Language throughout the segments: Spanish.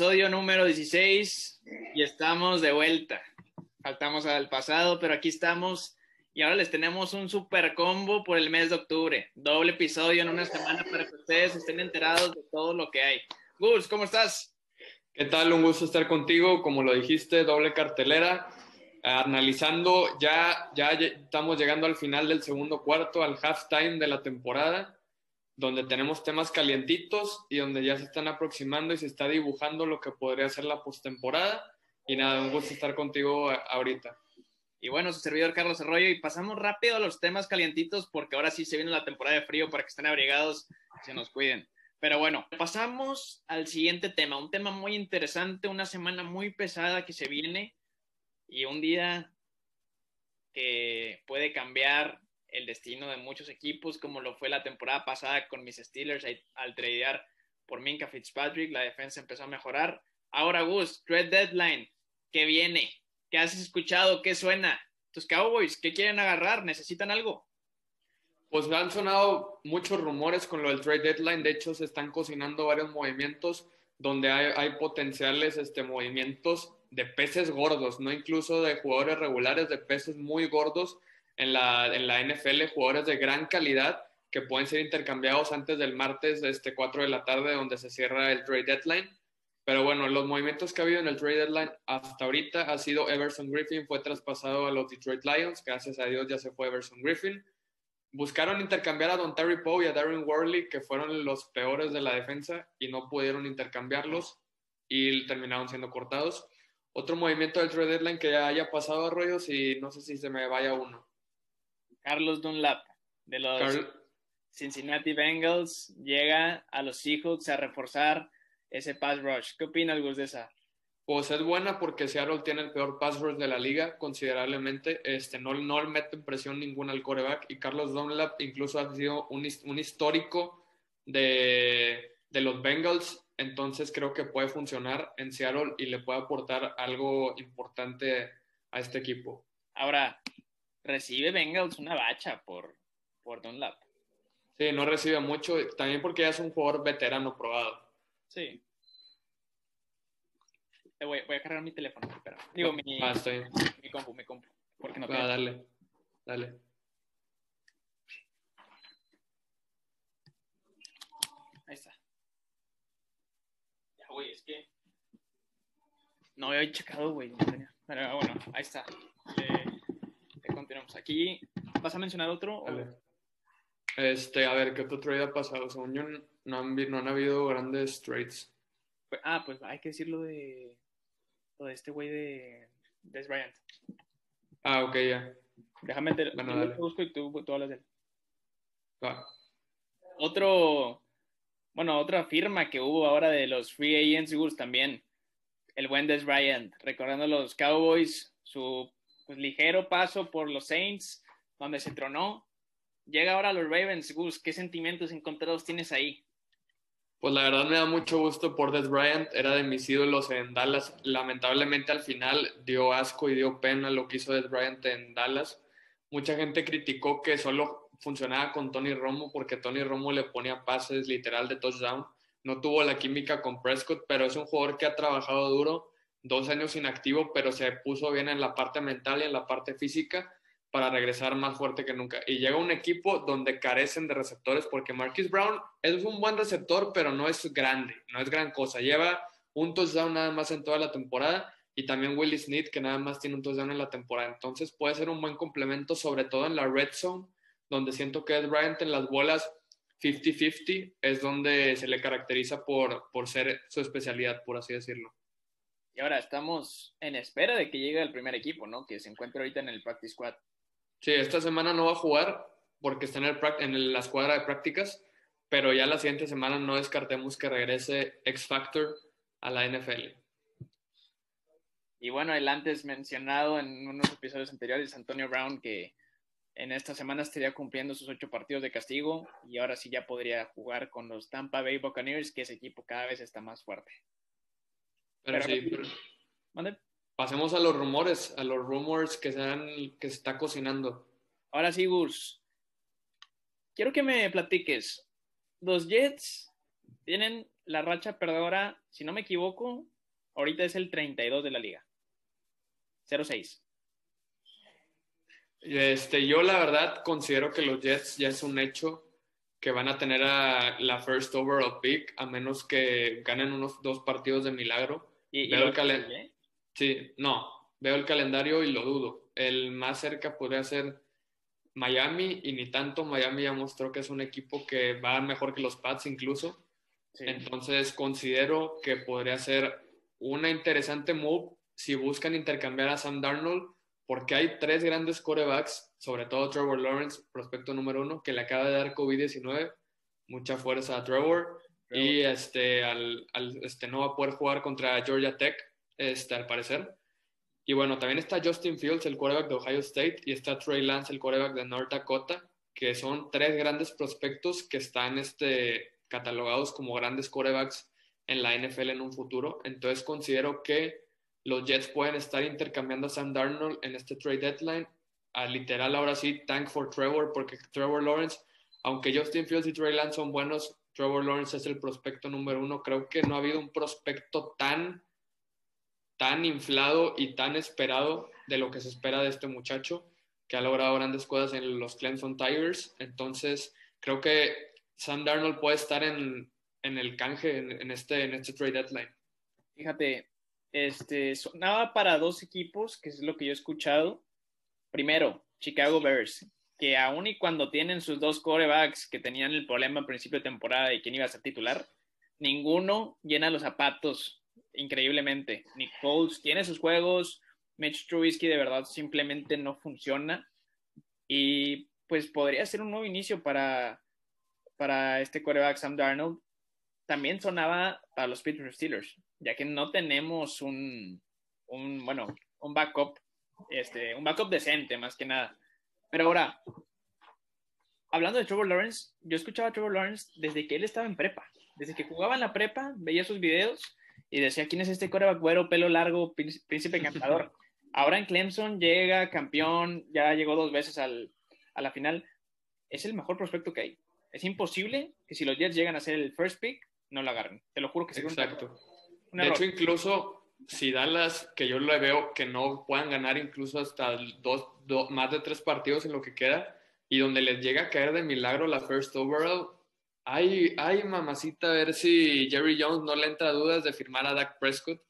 episodio número 16 y estamos de vuelta. Faltamos al pasado, pero aquí estamos y ahora les tenemos un super combo por el mes de octubre. Doble episodio en una semana para que ustedes estén enterados de todo lo que hay. Gus, ¿cómo estás? ¿Qué tal? Un gusto estar contigo. Como lo dijiste, doble cartelera. Analizando, ya, ya estamos llegando al final del segundo cuarto, al halftime de la temporada donde tenemos temas calientitos y donde ya se están aproximando y se está dibujando lo que podría ser la postemporada. Y nada, un gusto estar contigo ahorita. Y bueno, su servidor Carlos Arroyo, y pasamos rápido a los temas calientitos porque ahora sí se viene la temporada de frío para que estén abrigados y se nos cuiden. Pero bueno, pasamos al siguiente tema, un tema muy interesante, una semana muy pesada que se viene y un día que puede cambiar el destino de muchos equipos, como lo fue la temporada pasada con mis Steelers al tradear por Minka Fitzpatrick, la defensa empezó a mejorar. Ahora, Gus, trade deadline, ¿qué viene? ¿Qué has escuchado? ¿Qué suena? Tus Cowboys, ¿qué quieren agarrar? ¿Necesitan algo? Pues han sonado muchos rumores con lo del trade deadline. De hecho, se están cocinando varios movimientos donde hay, hay potenciales este, movimientos de peces gordos, no incluso de jugadores regulares, de peces muy gordos en la, en la NFL, jugadores de gran calidad que pueden ser intercambiados antes del martes de este 4 de la tarde donde se cierra el trade deadline. Pero bueno, los movimientos que ha habido en el trade deadline hasta ahorita ha sido Everson Griffin, fue traspasado a los Detroit Lions, gracias a Dios ya se fue Everson Griffin. Buscaron intercambiar a Don Terry Poe y a Darren Worley, que fueron los peores de la defensa, y no pudieron intercambiarlos y terminaron siendo cortados. Otro movimiento del trade deadline que ya haya pasado a Arroyos y no sé si se me vaya uno. Carlos Dunlap, de los Cincinnati Bengals, llega a los Seahawks a reforzar ese pass rush. ¿Qué opinas, Gus, de esa? Pues es buena porque Seattle tiene el peor pass rush de la liga, considerablemente. Este, no, no le mete presión ninguna al coreback. Y Carlos Dunlap incluso ha sido un, un histórico de, de los Bengals. Entonces creo que puede funcionar en Seattle y le puede aportar algo importante a este equipo. Ahora, recibe Bengals una bacha por, por Dunlap. Sí, no recibe mucho, también porque ya es un jugador veterano probado. Sí. Voy, voy a cargar mi teléfono, pero digo, mi, ah, mi compu, mi compu. Porque no ah, dale, dale. Ahí está. Ya, güey, es que no había checado, güey. Pero bueno, ahí está. Eh, continuamos. Aquí, ¿vas a mencionar otro? Este, a ver, ¿qué otro trade ha pasado? Según yo, no han, no han habido grandes trades. Pues, ah, pues hay que decirlo de, lo de este güey de Des Bryant. Ah, ok, ya. Déjame, te, bueno, busco y tú, tú, hablas de él. Otro, bueno, otra firma que hubo ahora de los Free Agents también. El buen Des Bryant, recordando los Cowboys, su pues, ligero paso por los Saints, donde se tronó. Llega ahora a los Ravens, Gus, ¿qué sentimientos encontrados tienes ahí? Pues la verdad me da mucho gusto por Des Bryant, era de mis ídolos en Dallas. Lamentablemente al final dio asco y dio pena lo que hizo Des Bryant en Dallas. Mucha gente criticó que solo funcionaba con Tony Romo porque Tony Romo le ponía pases literal de touchdown. No tuvo la química con Prescott, pero es un jugador que ha trabajado duro dos años inactivo, pero se puso bien en la parte mental y en la parte física para regresar más fuerte que nunca. Y llega un equipo donde carecen de receptores porque Marquis Brown es un buen receptor, pero no es grande, no es gran cosa. Lleva un touchdown nada más en toda la temporada y también Willie Smith que nada más tiene un touchdown en la temporada. Entonces puede ser un buen complemento, sobre todo en la red zone, donde siento que Ed Bryant en las bolas 50-50 es donde se le caracteriza por, por ser su especialidad, por así decirlo. Y ahora estamos en espera de que llegue el primer equipo, ¿no? Que se encuentre ahorita en el Practice Squad. Sí, esta semana no va a jugar porque está en, el, en la escuadra de prácticas, pero ya la siguiente semana no descartemos que regrese X Factor a la NFL. Y bueno, el antes mencionado en unos episodios anteriores, Antonio Brown, que en esta semana estaría cumpliendo sus ocho partidos de castigo y ahora sí ya podría jugar con los Tampa Bay Buccaneers, que ese equipo cada vez está más fuerte. Pero, sí, pasemos a los rumores, a los rumores que se, que se está cocinando. Ahora sí, Gus. Quiero que me platiques. Los Jets tienen la racha perdedora, si no me equivoco, ahorita es el 32 de la liga. 0-6. Este, yo la verdad considero que los Jets ya es un hecho que van a tener a la first overall pick a menos que ganen unos dos partidos de milagro. ¿Y, veo el calendario. Sí, no, veo el calendario y lo dudo. El más cerca podría ser Miami y ni tanto. Miami ya mostró que es un equipo que va mejor que los Pats incluso. Entonces considero que podría ser una interesante move si buscan intercambiar a Sam Darnold porque hay tres grandes corebacks, sobre todo Trevor Lawrence, prospecto número uno, que le acaba de dar COVID-19. Mucha fuerza a Trevor. Y este, al, este, no va a poder jugar contra Georgia Tech, este, al parecer. Y bueno, también está Justin Fields, el quarterback de Ohio State, y está Trey Lance, el quarterback de North Dakota, que son tres grandes prospectos que están este, catalogados como grandes quarterbacks en la NFL en un futuro. Entonces considero que los Jets pueden estar intercambiando a Sam Darnold en este trade deadline. A literal, ahora sí, tank for Trevor, porque Trevor Lawrence, aunque Justin Fields y Trey Lance son buenos, Trevor Lawrence es el prospecto número uno. Creo que no ha habido un prospecto tan, tan inflado y tan esperado de lo que se espera de este muchacho, que ha logrado grandes cosas en los Clemson Tigers. Entonces, creo que Sam Darnold puede estar en, el canje en, este, en este trade deadline. Fíjate, este, sonaba para dos equipos, que es lo que yo he escuchado. Primero, Chicago Bears, que aún y cuando tienen sus dos corebacks que tenían el problema al principio de temporada y quién iba a ser titular, ninguno llena los zapatos increíblemente. Nick Foles tiene sus juegos, Mitch Trubisky de verdad simplemente no funciona y pues podría ser un nuevo inicio para, para este coreback Sam Darnold. También sonaba para los Pittsburgh Steelers ya que no tenemos un, un, bueno, un backup, este, un backup decente más que nada. Pero ahora, hablando de Trevor Lawrence, yo escuchaba a Trevor Lawrence desde que él estaba en prepa, desde que jugaba en la prepa, veía sus videos y decía, ¿quién es este coreback güero, pelo largo, príncipe encantador? Ahora en Clemson llega campeón, ya llegó dos veces al, a la final. Es el mejor prospecto que hay. Es imposible que si los Jets llegan a ser el first pick, no lo agarren. Te lo juro que sería Exacto de hecho, incluso si Dallas, que yo le veo que no puedan ganar incluso hasta dos, más de tres partidos en lo que queda, y donde les llega a caer de milagro la first overall, hay, hay mamacita a ver si Jerry Jones no le entra dudas de firmar a Dak Prescott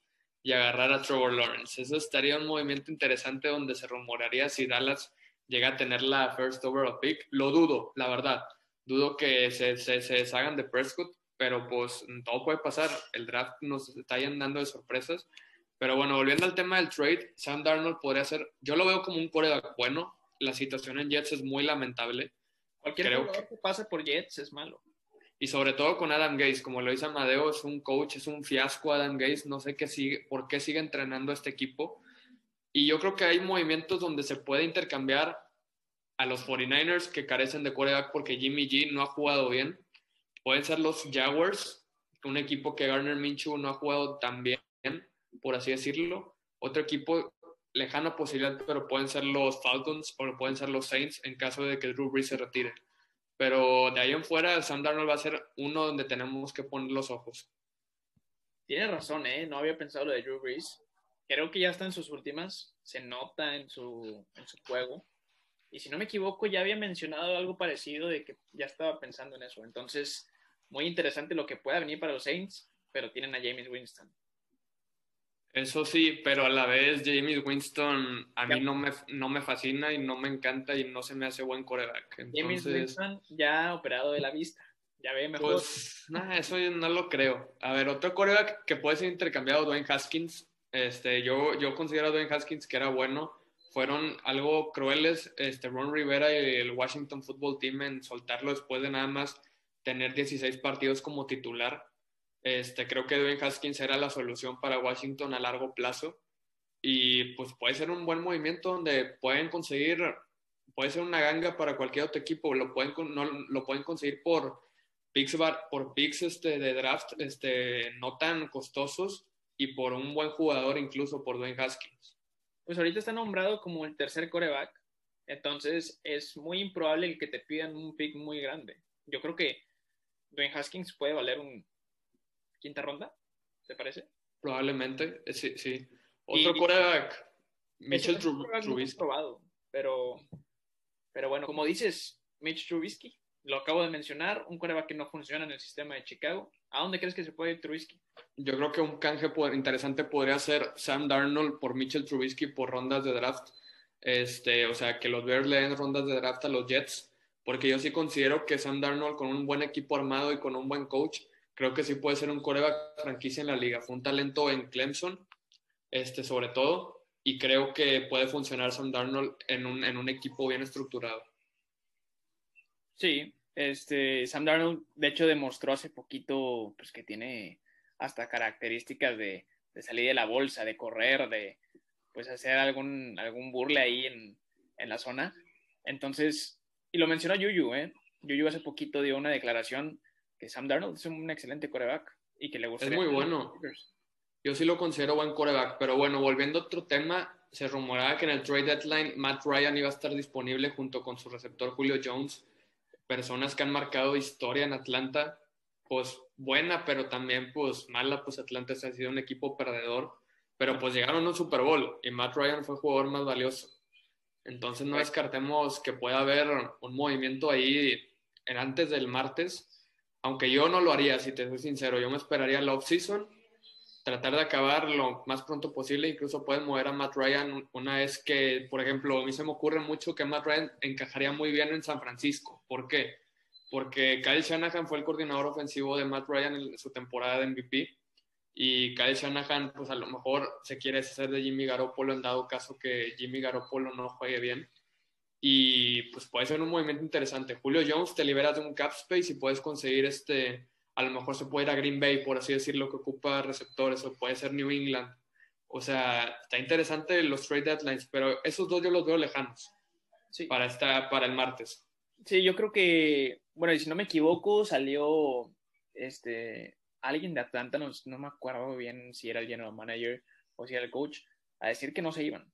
y agarrar a Trevor Lawrence. Eso estaría un movimiento interesante donde se rumoraría si Dallas llega a tener la first overall pick. Lo dudo, la verdad. Dudo que se, se, se deshagan de Prescott, pero pues todo puede pasar. El draft nos está llenando de sorpresas. Pero bueno, volviendo al tema del trade, Sam Darnold podría ser, yo lo veo como un coreback bueno. La situación en Jets es muy lamentable. Cualquier Creo que, pasa por Jets es malo. Y sobre todo con Adam Gaze, como lo dice Amadeo, es un coach, es un fiasco Adam Gaze. No sé qué sigue, por qué sigue entrenando a este equipo. Y yo creo que hay movimientos donde se puede intercambiar a los 49ers que carecen de coreback porque Jimmy G no ha jugado bien pueden ser los Jaguars, un equipo que Garner Minshew no ha jugado tan bien, por así decirlo. Otro equipo lejana posibilidad, pero pueden ser los Falcons o pueden ser los Saints en caso de que Drew Brees se retire. Pero de ahí en fuera, Sam Darnold va a ser uno donde tenemos que poner los ojos. Tiene razón, ¿eh? No había pensado lo de Drew Brees. Creo que ya está en sus últimas. Se nota en su, en su juego. Y si no me equivoco, ya había mencionado algo parecido de que ya estaba pensando en eso. Entonces, muy interesante lo que pueda venir para los Saints, pero tienen a James Winston. Eso sí, pero a la vez James Winston a mí no me, no me fascina y no me encanta y no se me hace buen coreback. James Winston ya operado de la vista. Ya ve mejor. Pues, nada, eso yo no lo creo. A ver, otro coreback que puede ser intercambiado, Dwayne Haskins. Este, yo, yo considero a Dwayne Haskins que era bueno fueron algo crueles este, Ron Rivera y el Washington Football Team en soltarlo después de nada más tener 16 partidos como titular. Este, creo que Dwayne Haskins era la solución para Washington a largo plazo y pues puede ser un buen movimiento donde pueden conseguir, puede ser una ganga para cualquier otro equipo, lo pueden, no, lo pueden conseguir por picks, por picks este, de draft este, no tan costosos y por un buen jugador incluso por Dwayne Haskins pues ahorita está nombrado como el tercer coreback, entonces es muy improbable que te pidan un pick muy grande. Yo creo que Dwayne Haskins puede valer un quinta ronda, ¿te parece? Probablemente, eh, sí, sí. Otro quarterback, Mitchell Trubisky. probado, pero, pero bueno, como dices, Mitch Trubisky, lo acabo de mencionar, un quarterback que no funciona en el sistema de Chicago. ¿A dónde crees que se puede ir Trubisky? Yo creo que un canje interesante podría ser Sam Darnold por Mitchell Trubisky por rondas de draft. Este, o sea, que los Bears le den rondas de draft a los Jets, porque yo sí considero que Sam Darnold con un buen equipo armado y con un buen coach, creo que sí puede ser un coreback franquicia en la liga. Fue un talento en Clemson, este, sobre todo, y creo que puede funcionar Sam Darnold en un, en un equipo bien estructurado. Sí, este, Sam Darnold, de hecho, demostró hace poquito pues, que tiene hasta características de, de salir de la bolsa, de correr, de pues hacer algún, algún burle ahí en, en la zona. Entonces, y lo mencionó Yuyu, ¿eh? Yuyu hace poquito dio una declaración que Sam Darnold es un excelente coreback y que le gusta. Es muy bueno. Yo sí lo considero buen coreback, pero bueno, volviendo a otro tema, se rumoraba que en el trade deadline Matt Ryan iba a estar disponible junto con su receptor Julio Jones, personas que han marcado historia en Atlanta, pues buena, pero también pues mala, pues Atlanta ha sido un equipo perdedor, pero pues llegaron a un Super Bowl y Matt Ryan fue el jugador más valioso. Entonces no descartemos que pueda haber un movimiento ahí en antes del martes, aunque yo no lo haría, si te soy sincero, yo me esperaría la off-season tratar de acabar lo más pronto posible. Incluso pueden mover a Matt Ryan una vez que, por ejemplo, a mí se me ocurre mucho que Matt Ryan encajaría muy bien en San Francisco. ¿Por qué? Porque Kyle Shanahan fue el coordinador ofensivo de Matt Ryan en su temporada de MVP. Y Kyle Shanahan, pues a lo mejor se quiere hacer de Jimmy Garoppolo en dado caso que Jimmy Garoppolo no juegue bien. Y pues puede ser un movimiento interesante. Julio Jones te liberas de un cap space y puedes conseguir este a lo mejor se puede ir a Green Bay, por así decirlo, que ocupa receptores, o puede ser New England. O sea, está interesante los trade deadlines, pero esos dos yo los veo lejanos para, esta, para el martes. Sí, yo creo que, bueno, y si no me equivoco, salió este, alguien de Atlanta, no, no me acuerdo bien si era el general manager o si era el coach, a decir que no se iban.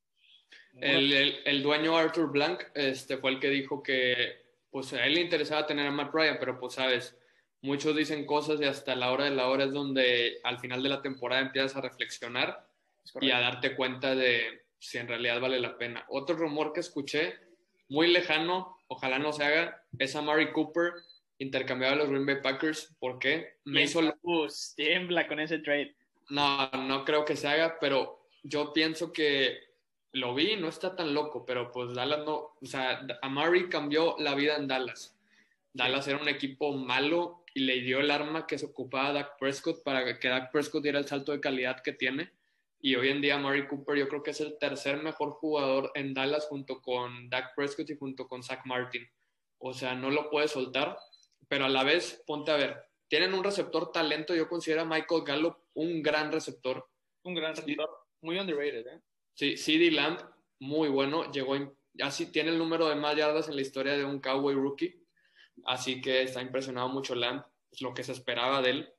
El, el, el, dueño Arthur Blank este, fue el que dijo que pues a él le interesaba tener a Matt Ryan, pero pues sabes, muchos dicen cosas y hasta la hora de la hora es donde al final de la temporada empiezas a reflexionar y a darte cuenta de si en realidad vale la pena. Otro rumor que escuché, muy lejano, ojalá no se haga, es a Mari Cooper intercambiado a los Green Bay Packers. ¿Por qué? Me hizo... tiembla con ese trade. No, no creo que se haga, pero yo pienso que lo vi, no está tan loco, pero pues Dallas no, o sea, Amari cambió la vida en Dallas. Dallas era un equipo malo y le dio el arma que se ocupaba a Dak Prescott para que Dak Prescott diera el salto de calidad que tiene. Y hoy en día Murray Cooper yo creo que es el tercer mejor jugador en Dallas junto con Dak Prescott y junto con Zach Martin. O sea, no lo puede soltar, pero a la vez, ponte a ver, tienen un receptor talento, yo considero a Michael Gallup un gran receptor. Un gran receptor, muy underrated, ¿eh? Sí, CD Lamb, muy bueno, llegó, así tiene el número de más yardas en la historia de un Cowboy rookie Así que está impresionado mucho Lamb, es lo que se esperaba de él.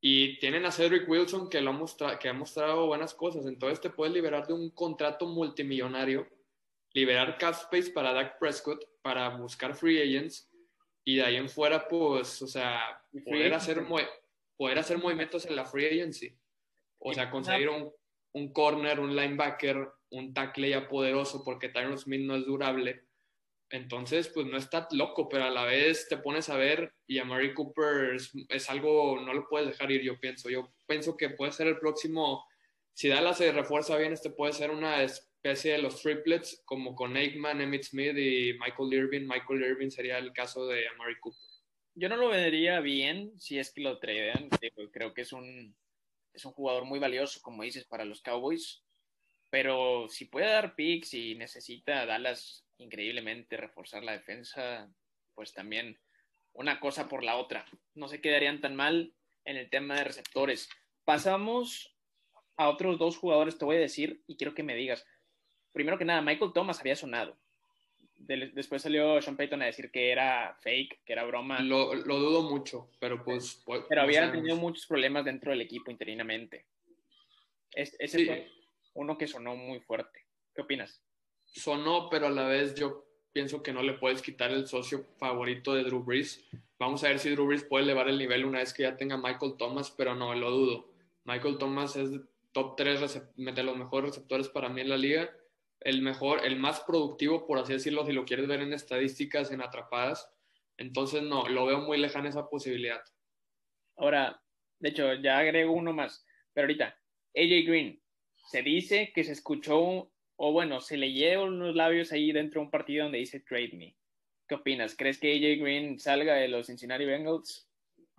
Y tienen a Cedric Wilson que, lo ha, mostrado, que ha mostrado buenas cosas. Entonces te puedes liberar de un contrato multimillonario, liberar cap space para Dak Prescott, para buscar free agents y de ahí en fuera, pues, o sea, poder hacer, poder hacer movimientos en la free agency. O sea, conseguir un, un corner, un linebacker, un tackle ya poderoso porque Tyron Smith no es durable entonces, pues no está loco, pero a la vez te pones a ver y a Mary Cooper es, algo, no lo puedes dejar ir, yo pienso. Yo pienso que puede ser el próximo, si Dallas se refuerza bien, este puede ser una especie de los triplets, como con Aikman, Emmett Smith y Michael Irvin. Michael Irvin sería el caso de Amari Cooper. Yo no lo vería bien si es que lo tradean. Creo que es un, es un jugador muy valioso, como dices, para los Cowboys. Pero si puede dar picks y necesita Dallas increíblemente reforzar la defensa, pues también una cosa por la otra. No se quedarían tan mal en el tema de receptores. Pasamos a otros dos jugadores, te voy a decir, y quiero que me digas. Primero que nada, Michael Thomas había sonado. después salió Sean Payton a decir que era fake, que era broma. Lo, dudo mucho, pero pues... Pero había tenido muchos problemas dentro del equipo interinamente. ese fue uno que sonó muy fuerte. ¿Qué opinas? sonó, pero a la vez yo pienso que no le puedes quitar el socio favorito de Drew Brees. Vamos a ver si Drew Brees puede elevar el nivel una vez que ya tenga Michael Thomas, pero no, lo dudo. Michael Thomas es top 3 de los mejores receptores para mí en la liga. El mejor, el más productivo, por así decirlo, si lo quieres ver en estadísticas, en atrapadas. Entonces, no, lo veo muy lejana esa posibilidad. Ahora, de hecho, ya agrego uno más. Pero ahorita, AJ Green, se dice que se escuchó, o bueno, se le llevan unos labios ahí dentro de un partido donde dice trade me. ¿Qué opinas? ¿Crees que AJ Green salga de los Cincinnati Bengals?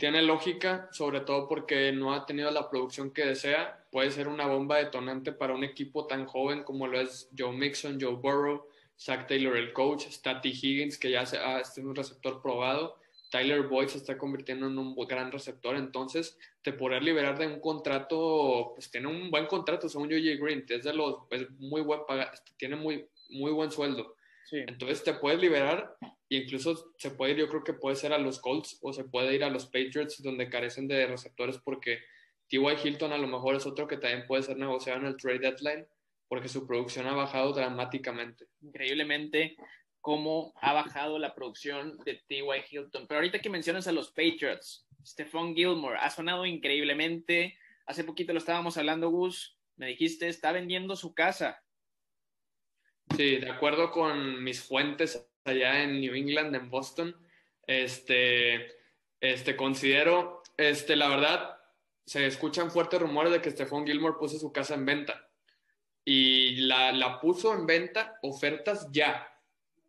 Tiene lógica, sobre todo porque no ha tenido la producción que desea. Puede ser una bomba detonante para un equipo tan joven como lo es Joe Mixon, Joe Burrow, Zach Taylor, el coach, Statty Higgins, que ya ah, es un receptor probado. Tyler Boyd se está convirtiendo en un gran receptor, entonces te poder liberar de un contrato, pues tiene un buen contrato según J.J. Green, es de los, pues muy buen tiene muy, muy buen sueldo. Entonces te puedes liberar e incluso se puede ir, yo creo que puede ser a los Colts o se puede ir a los Patriots donde carecen de receptores porque T.Y. Hilton a lo mejor es otro que también puede ser negociado en el trade deadline porque su producción ha bajado dramáticamente. Increíblemente, cómo ha bajado la producción de T.Y. Hilton. Pero ahorita que mencionas a los Patriots, Stephon Gilmore ha sonado increíblemente. Hace poquito lo estábamos hablando, Gus. Me dijiste, está vendiendo su casa. Sí, de acuerdo con mis fuentes allá en New England, en Boston, este, este considero, este, la verdad, se escuchan fuertes rumores de que Stephon Gilmore puso su casa en venta. Y la, la puso en venta, ofertas ya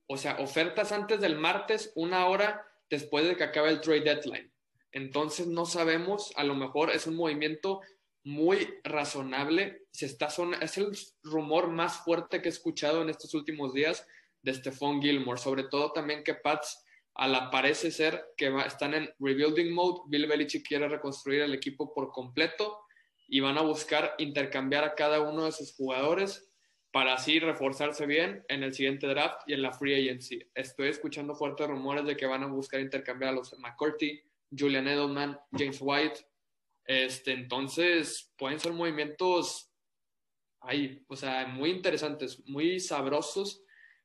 o sea, ofertas antes del martes, una hora después de que acabe el trade deadline. Entonces no sabemos, a lo mejor es un movimiento muy razonable. Se está es el rumor más fuerte que he escuchado en estos últimos días de Stephon Gilmore, sobre todo también que Pats a la parece ser que están en rebuilding mode. Bill Belichick quiere reconstruir el equipo por completo y van a buscar intercambiar a cada uno de sus jugadores para así reforzarse bien en el siguiente draft y en la free agency. Estoy escuchando fuertes rumores de que van a buscar intercambiar a los McCurdy, Julian Edelman, James White. Este, entonces, pueden ser movimientos ahí, o sea, muy interesantes, muy sabrosos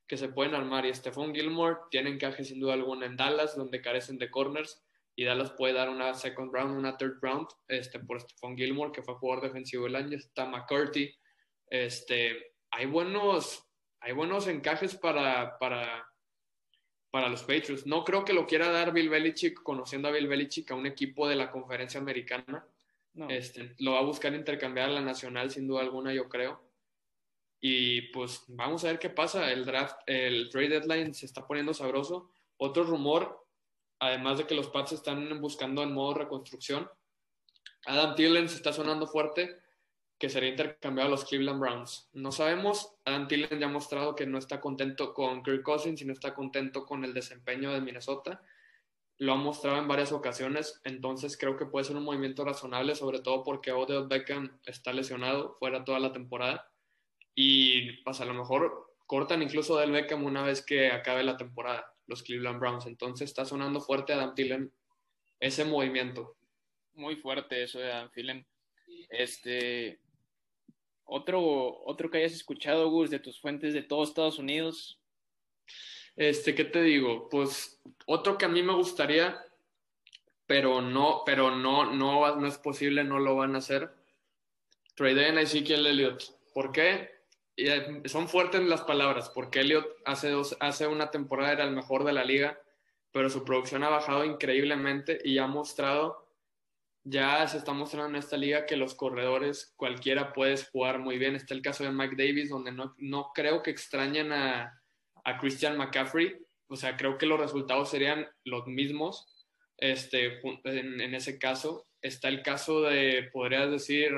que se pueden armar. Y Stephon Gilmore tiene encaje sin duda alguna en Dallas, donde carecen de corners. Y Dallas puede dar una second round, una third round este, por Stephon Gilmore, que fue jugador defensivo del año. Está McCurdy. Este, hay buenos, hay buenos encajes para, para, para los Patriots. No creo que lo quiera dar Bill Belichick, conociendo a Bill Belichick, a un equipo de la conferencia americana. Este, lo va a buscar intercambiar a la nacional, sin duda alguna, yo creo. Y pues vamos a ver qué pasa. El draft, el trade deadline se está poniendo sabroso. Otro rumor, además de que los Pats están buscando en modo reconstrucción, Adam Thielen se está sonando fuerte que sería intercambiado a los Cleveland Browns. No sabemos, Adam Thielen ya ha mostrado que no está contento con Kirk Cousins y no está contento con el desempeño de Minnesota. Lo ha mostrado en varias ocasiones, entonces creo que puede ser un movimiento razonable, sobre todo porque Odell Beckham está lesionado fuera toda la temporada y pues a lo mejor cortan incluso del Beckham una vez que acabe la temporada, los Cleveland Browns. Entonces está sonando fuerte Adam Thielen ese movimiento. Muy fuerte eso de Adam Thielen. Este, otro, otro que hayas escuchado, Gus, de tus fuentes de todos Estados Unidos. Este, ¿qué te digo? Pues otro que a mí me gustaría, pero no, pero no, no, no es posible, no lo van a hacer. Trade en Ezekiel Elliott. ¿Por qué? Eh, son fuertes las palabras, porque Elliott hace, dos, hace una temporada era el mejor de la liga, pero su producción ha bajado increíblemente y ha mostrado ya se está mostrando en esta liga que los corredores cualquiera puedes jugar muy bien. Está el caso de Mike Davis, donde no, no creo que extrañen a, a, Christian McCaffrey. O sea, creo que los resultados serían los mismos este, en, en ese caso. Está el caso de, podrías decir,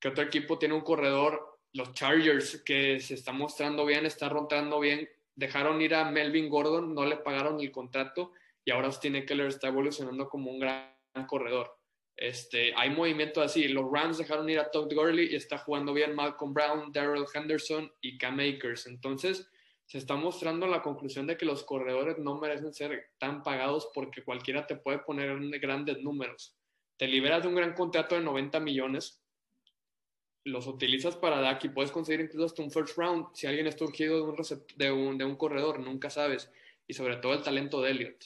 que otro equipo tiene un corredor, los Chargers, que se está mostrando bien, está rotando bien. Dejaron ir a Melvin Gordon, no le pagaron el contrato y ahora Austin Eckler está evolucionando como un gran corredor. Este, hay movimiento así. Los Rams dejaron ir a Todd Gurley y está jugando bien Malcolm Brown, Daryl Henderson y Cam Akers. Entonces, se está mostrando la conclusión de que los corredores no merecen ser tan pagados porque cualquiera te puede poner en grandes números. Te liberas de un gran contrato de 90 millones, los utilizas para Dak y puedes conseguir incluso hasta un first round si alguien está urgido de un, de un, de un corredor, nunca sabes. Y sobre todo el talento de Elliott.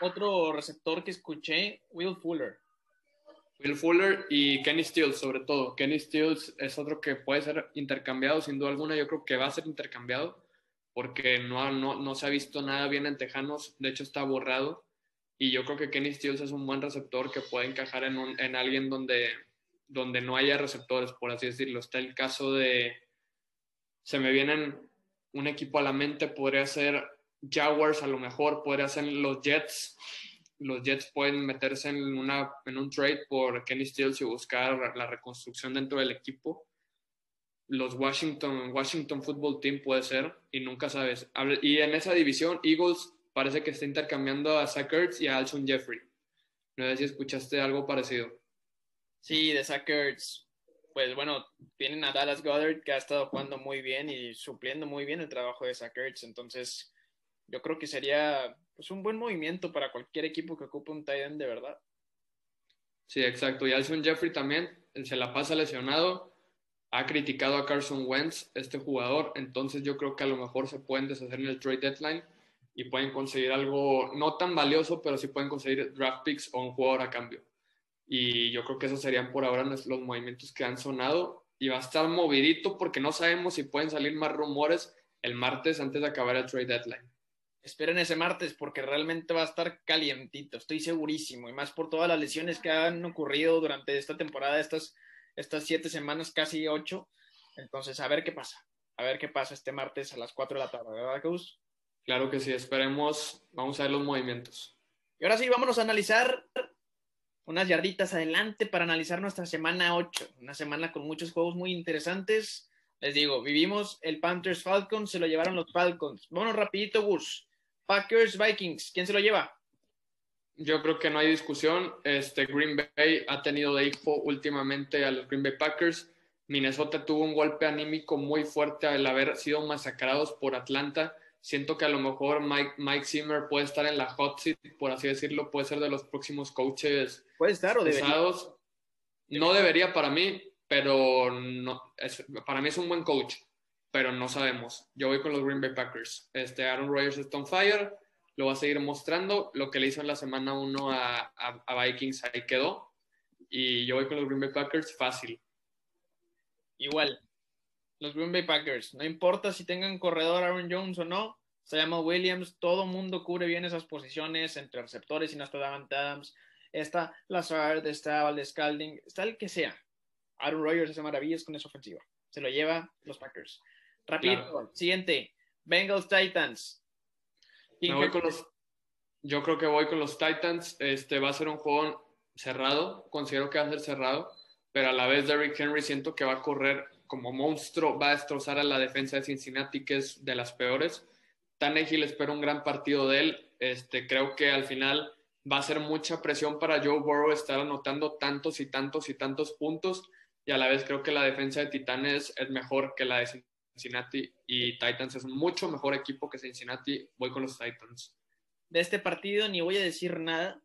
Otro receptor que escuché, Will Fuller. Will Fuller y Kenny Stills, sobre todo. Kenny Stills es otro que puede ser intercambiado, sin duda alguna. Yo creo que va a ser intercambiado porque no, no, no se ha visto nada bien en Tejanos. De hecho, está borrado. Y yo creo que Kenny Stills es un buen receptor que puede encajar en, un, en alguien donde, donde no haya receptores, por así decirlo. Está el caso de. Se me vienen un equipo a la mente, podría ser Jaguars, a lo mejor, podría ser los Jets los Jets pueden meterse en, una, en un trade por Kenny Stills y buscar la reconstrucción dentro del equipo. Los Washington, Washington Football Team puede ser, y nunca sabes. Y en esa división, Eagles parece que está intercambiando a Zach Ertz y a Alson Jeffrey. No sé si escuchaste algo parecido. Sí, de Zach Ertz. Pues bueno, tienen a Dallas Goddard que ha estado jugando muy bien y supliendo muy bien el trabajo de Zach Ertz. Entonces, yo creo que sería pues, un buen movimiento para cualquier equipo que ocupe un tight end de verdad. Sí, exacto. Y Alson Jeffrey también se la pasa lesionado. Ha criticado a Carson Wentz, este jugador. Entonces yo creo que a lo mejor se pueden deshacer en el trade deadline y pueden conseguir algo no tan valioso, pero sí pueden conseguir draft picks o un jugador a cambio. Y yo creo que esos serían por ahora los movimientos que han sonado. Y va a estar movidito porque no sabemos si pueden salir más rumores el martes antes de acabar el trade deadline esperen ese martes porque realmente va a estar calientito, estoy segurísimo, y más por todas las lesiones que han ocurrido durante esta temporada, estas, estas siete semanas, casi ocho. Entonces, a ver qué pasa, a ver qué pasa este martes a las cuatro de la tarde, ¿verdad, Gus? Claro que sí, esperemos, vamos a ver los movimientos. Y ahora sí, vámonos a analizar unas yarditas adelante para analizar nuestra semana 8, una semana con muchos juegos muy interesantes. Les digo, vivimos el Panthers Falcons, se lo llevaron los Falcons. Vámonos rapidito, Gus. Packers Vikings, ¿quién se lo lleva? Yo creo que no hay discusión. Este Green Bay ha tenido de hijo últimamente a los Green Bay Packers. Minnesota tuvo un golpe anímico muy fuerte al haber sido masacrados por Atlanta. Siento que a lo mejor Mike, Mike Zimmer puede estar en la hot seat, por así decirlo, puede ser de los próximos coaches. Puede estar o debería. No debería para mí, pero no, para mí es un buen coach pero no sabemos. Yo voy con los Green Bay Packers. Este Aaron Rodgers está on fire, lo va a seguir mostrando. Lo que le hizo en la semana 1 a, a, Vikings ahí quedó. Y yo voy con los Green Bay Packers fácil. Igual, los Green Bay Packers. No importa si tengan corredor Aaron Jones o no, se llama Williams, todo mundo cubre bien esas posiciones entre receptores y hasta Davante Adams. Está Lazard, está Valdez Scalding, está el que sea. Aaron Rodgers hace maravillas con esa ofensiva. Se lo lleva los Packers. Rápido, siguiente. Bengals Titans. yo creo que voy con los Titans. Este va a ser un juego cerrado. Considero que va a ser cerrado. Pero a la vez Derrick Henry siento que va a correr como monstruo. Va a destrozar a la defensa de Cincinnati, que es de las peores. Tannehill espero un gran partido de él. Este, creo que al final va a ser mucha presión para Joe Burrow estar anotando tantos y tantos y tantos puntos. Y a la vez creo que la defensa de Titanes es mejor que la de Cincinnati y Titans es un mucho mejor equipo que Cincinnati. Voy con los Titans. De este partido ni voy a decir nada.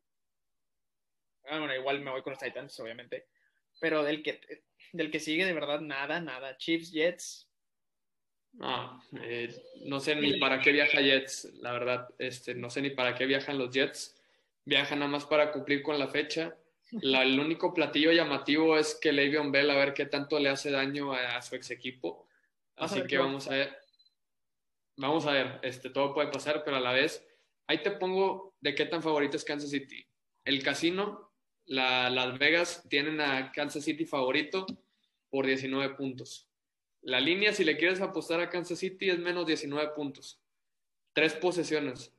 Ah, bueno, igual me voy con los Titans, obviamente. Pero del que, del que sigue, de verdad, nada, nada. Chiefs, Jets. No, eh, no sé ni para qué viaja Jets, la verdad. Este, no sé ni para qué viajan los Jets. Viajan nada más para cumplir con la fecha. el único platillo llamativo es que Le'Veon Bell a ver qué tanto le hace daño a su ex equipo. Así que vamos a ver. Vamos a ver, este, todo puede pasar, pero a la vez, ahí te pongo de qué tan favorito es Kansas City. El casino, Las Vegas, tienen a Kansas City favorito por 19 puntos. La línea, si le quieres apostar a Kansas City, es menos 19 puntos. Tres posesiones.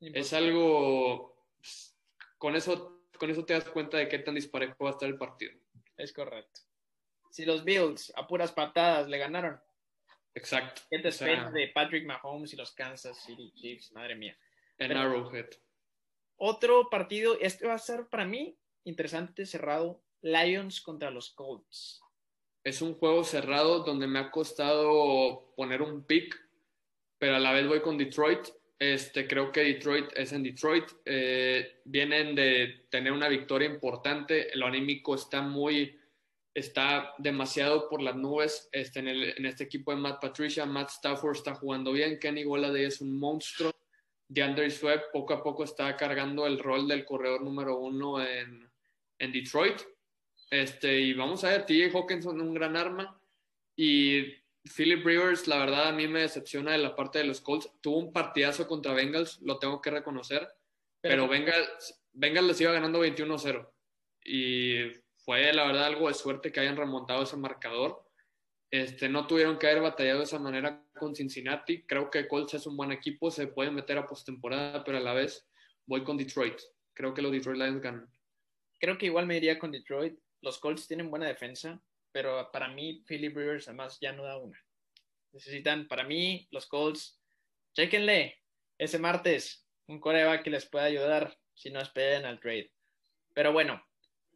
Es algo. Pues, con eso, con eso te das cuenta de qué tan disparejo va a estar el partido. Es correcto si los Bills a puras patadas le ganaron. Exacto. ¿Qué te de Patrick Mahomes y los Kansas City Chiefs? Madre mía. En Arrowhead. Otro partido, este va a ser para mí interesante, cerrado. Lions contra los Colts. Es un juego cerrado donde me ha costado poner un pick, pero a la vez voy con Detroit. Este, creo que Detroit es en Detroit. Eh, vienen de tener una victoria importante. Lo anímico está muy, está demasiado por las nubes este, en, el, en, este equipo de Matt Patricia. Matt Stafford está jugando bien, Kenny Golladay es un monstruo. DeAndre Swift poco a poco está cargando el rol del corredor número uno en, en Detroit. Este, y vamos a ver, TJ Hawkinson un gran arma. Y Philip Rivers, la verdad, a mí me decepciona de la parte de los Colts. Tuvo un partidazo contra Bengals, lo tengo que reconocer. Pero, pero Bengals, Bengals les iba ganando 21-0. Y fue, la verdad, algo de suerte que hayan remontado ese marcador. Este, no tuvieron que haber batallado de esa manera con Cincinnati. Creo que Colts es un buen equipo, se puede meter a postemporada, pero a la vez voy con Detroit. Creo que los Detroit Lions ganan. Creo que igual me iría con Detroit. Los Colts tienen buena defensa, pero para mí Philip Rivers además ya no da una. Necesitan, para mí, los Colts, chequenle ese martes un coreback que les pueda ayudar si no esperen al trade. Pero bueno,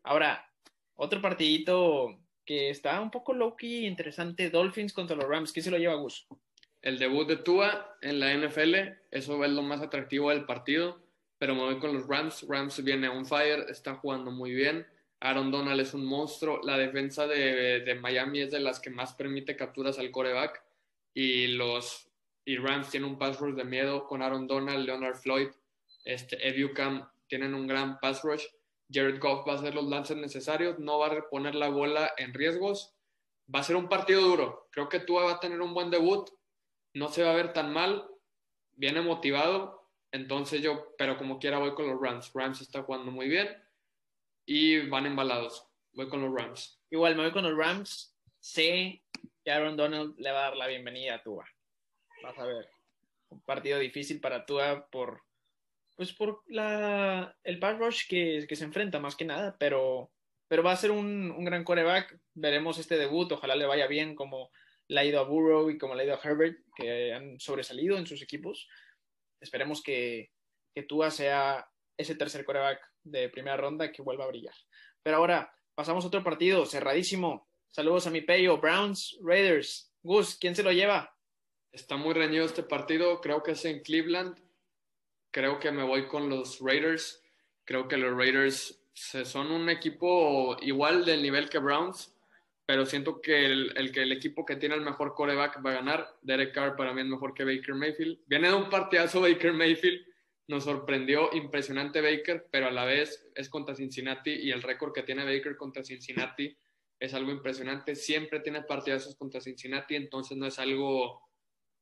ahora, otro partidito que está un poco low-key interesante, Dolphins contra los Rams. ¿Qué se lo lleva Gus? El debut de Tua en la NFL, eso es lo más atractivo del partido, pero me voy con los Rams. Rams viene on fire, está jugando muy bien. Aaron Donald es un monstruo. La defensa de, de Miami es de las que más permite capturas al coreback. Y los y Rams tienen un pass rush de miedo con Aaron Donald, Leonard Floyd, este, Ed tienen un gran pass rush. Jared Goff va a hacer los lances necesarios, no va a reponer la bola en riesgos. Va a ser un partido duro. Creo que Tua va a tener un buen debut. No se va a ver tan mal. Viene motivado. Entonces yo, pero como quiera, voy con los Rams. Rams está jugando muy bien y van embalados. Voy con los Rams. Igual me voy con los Rams. Sé que Aaron Donald le va a dar la bienvenida a Tua. Vas a ver. Un partido difícil para Tua por pues por la, el pass rush que, que, se enfrenta más que nada, pero, pero va a ser un, gran coreback. Veremos este debut, ojalá le vaya bien como le ha ido a Burrow y como le ha ido a Herbert, que han sobresalido en sus equipos. Esperemos que, que Tua sea ese tercer coreback de primera ronda que vuelva a brillar. Pero ahora pasamos a otro partido cerradísimo. Saludos a mi Peyo, Browns, Raiders. Gus, ¿quién se lo lleva? Está muy reñido este partido, creo que es en Cleveland creo que me voy con los Raiders. Creo que los Raiders son un equipo igual del nivel que Browns, pero siento que el, que el equipo que tiene el mejor coreback va a ganar. Derek Carr para mí es mejor que Baker Mayfield. Viene de un partidazo Baker Mayfield, nos sorprendió impresionante Baker, pero a la vez es contra Cincinnati y el récord que tiene Baker contra Cincinnati es algo impresionante. Siempre tiene partidazos contra Cincinnati, entonces no es algo,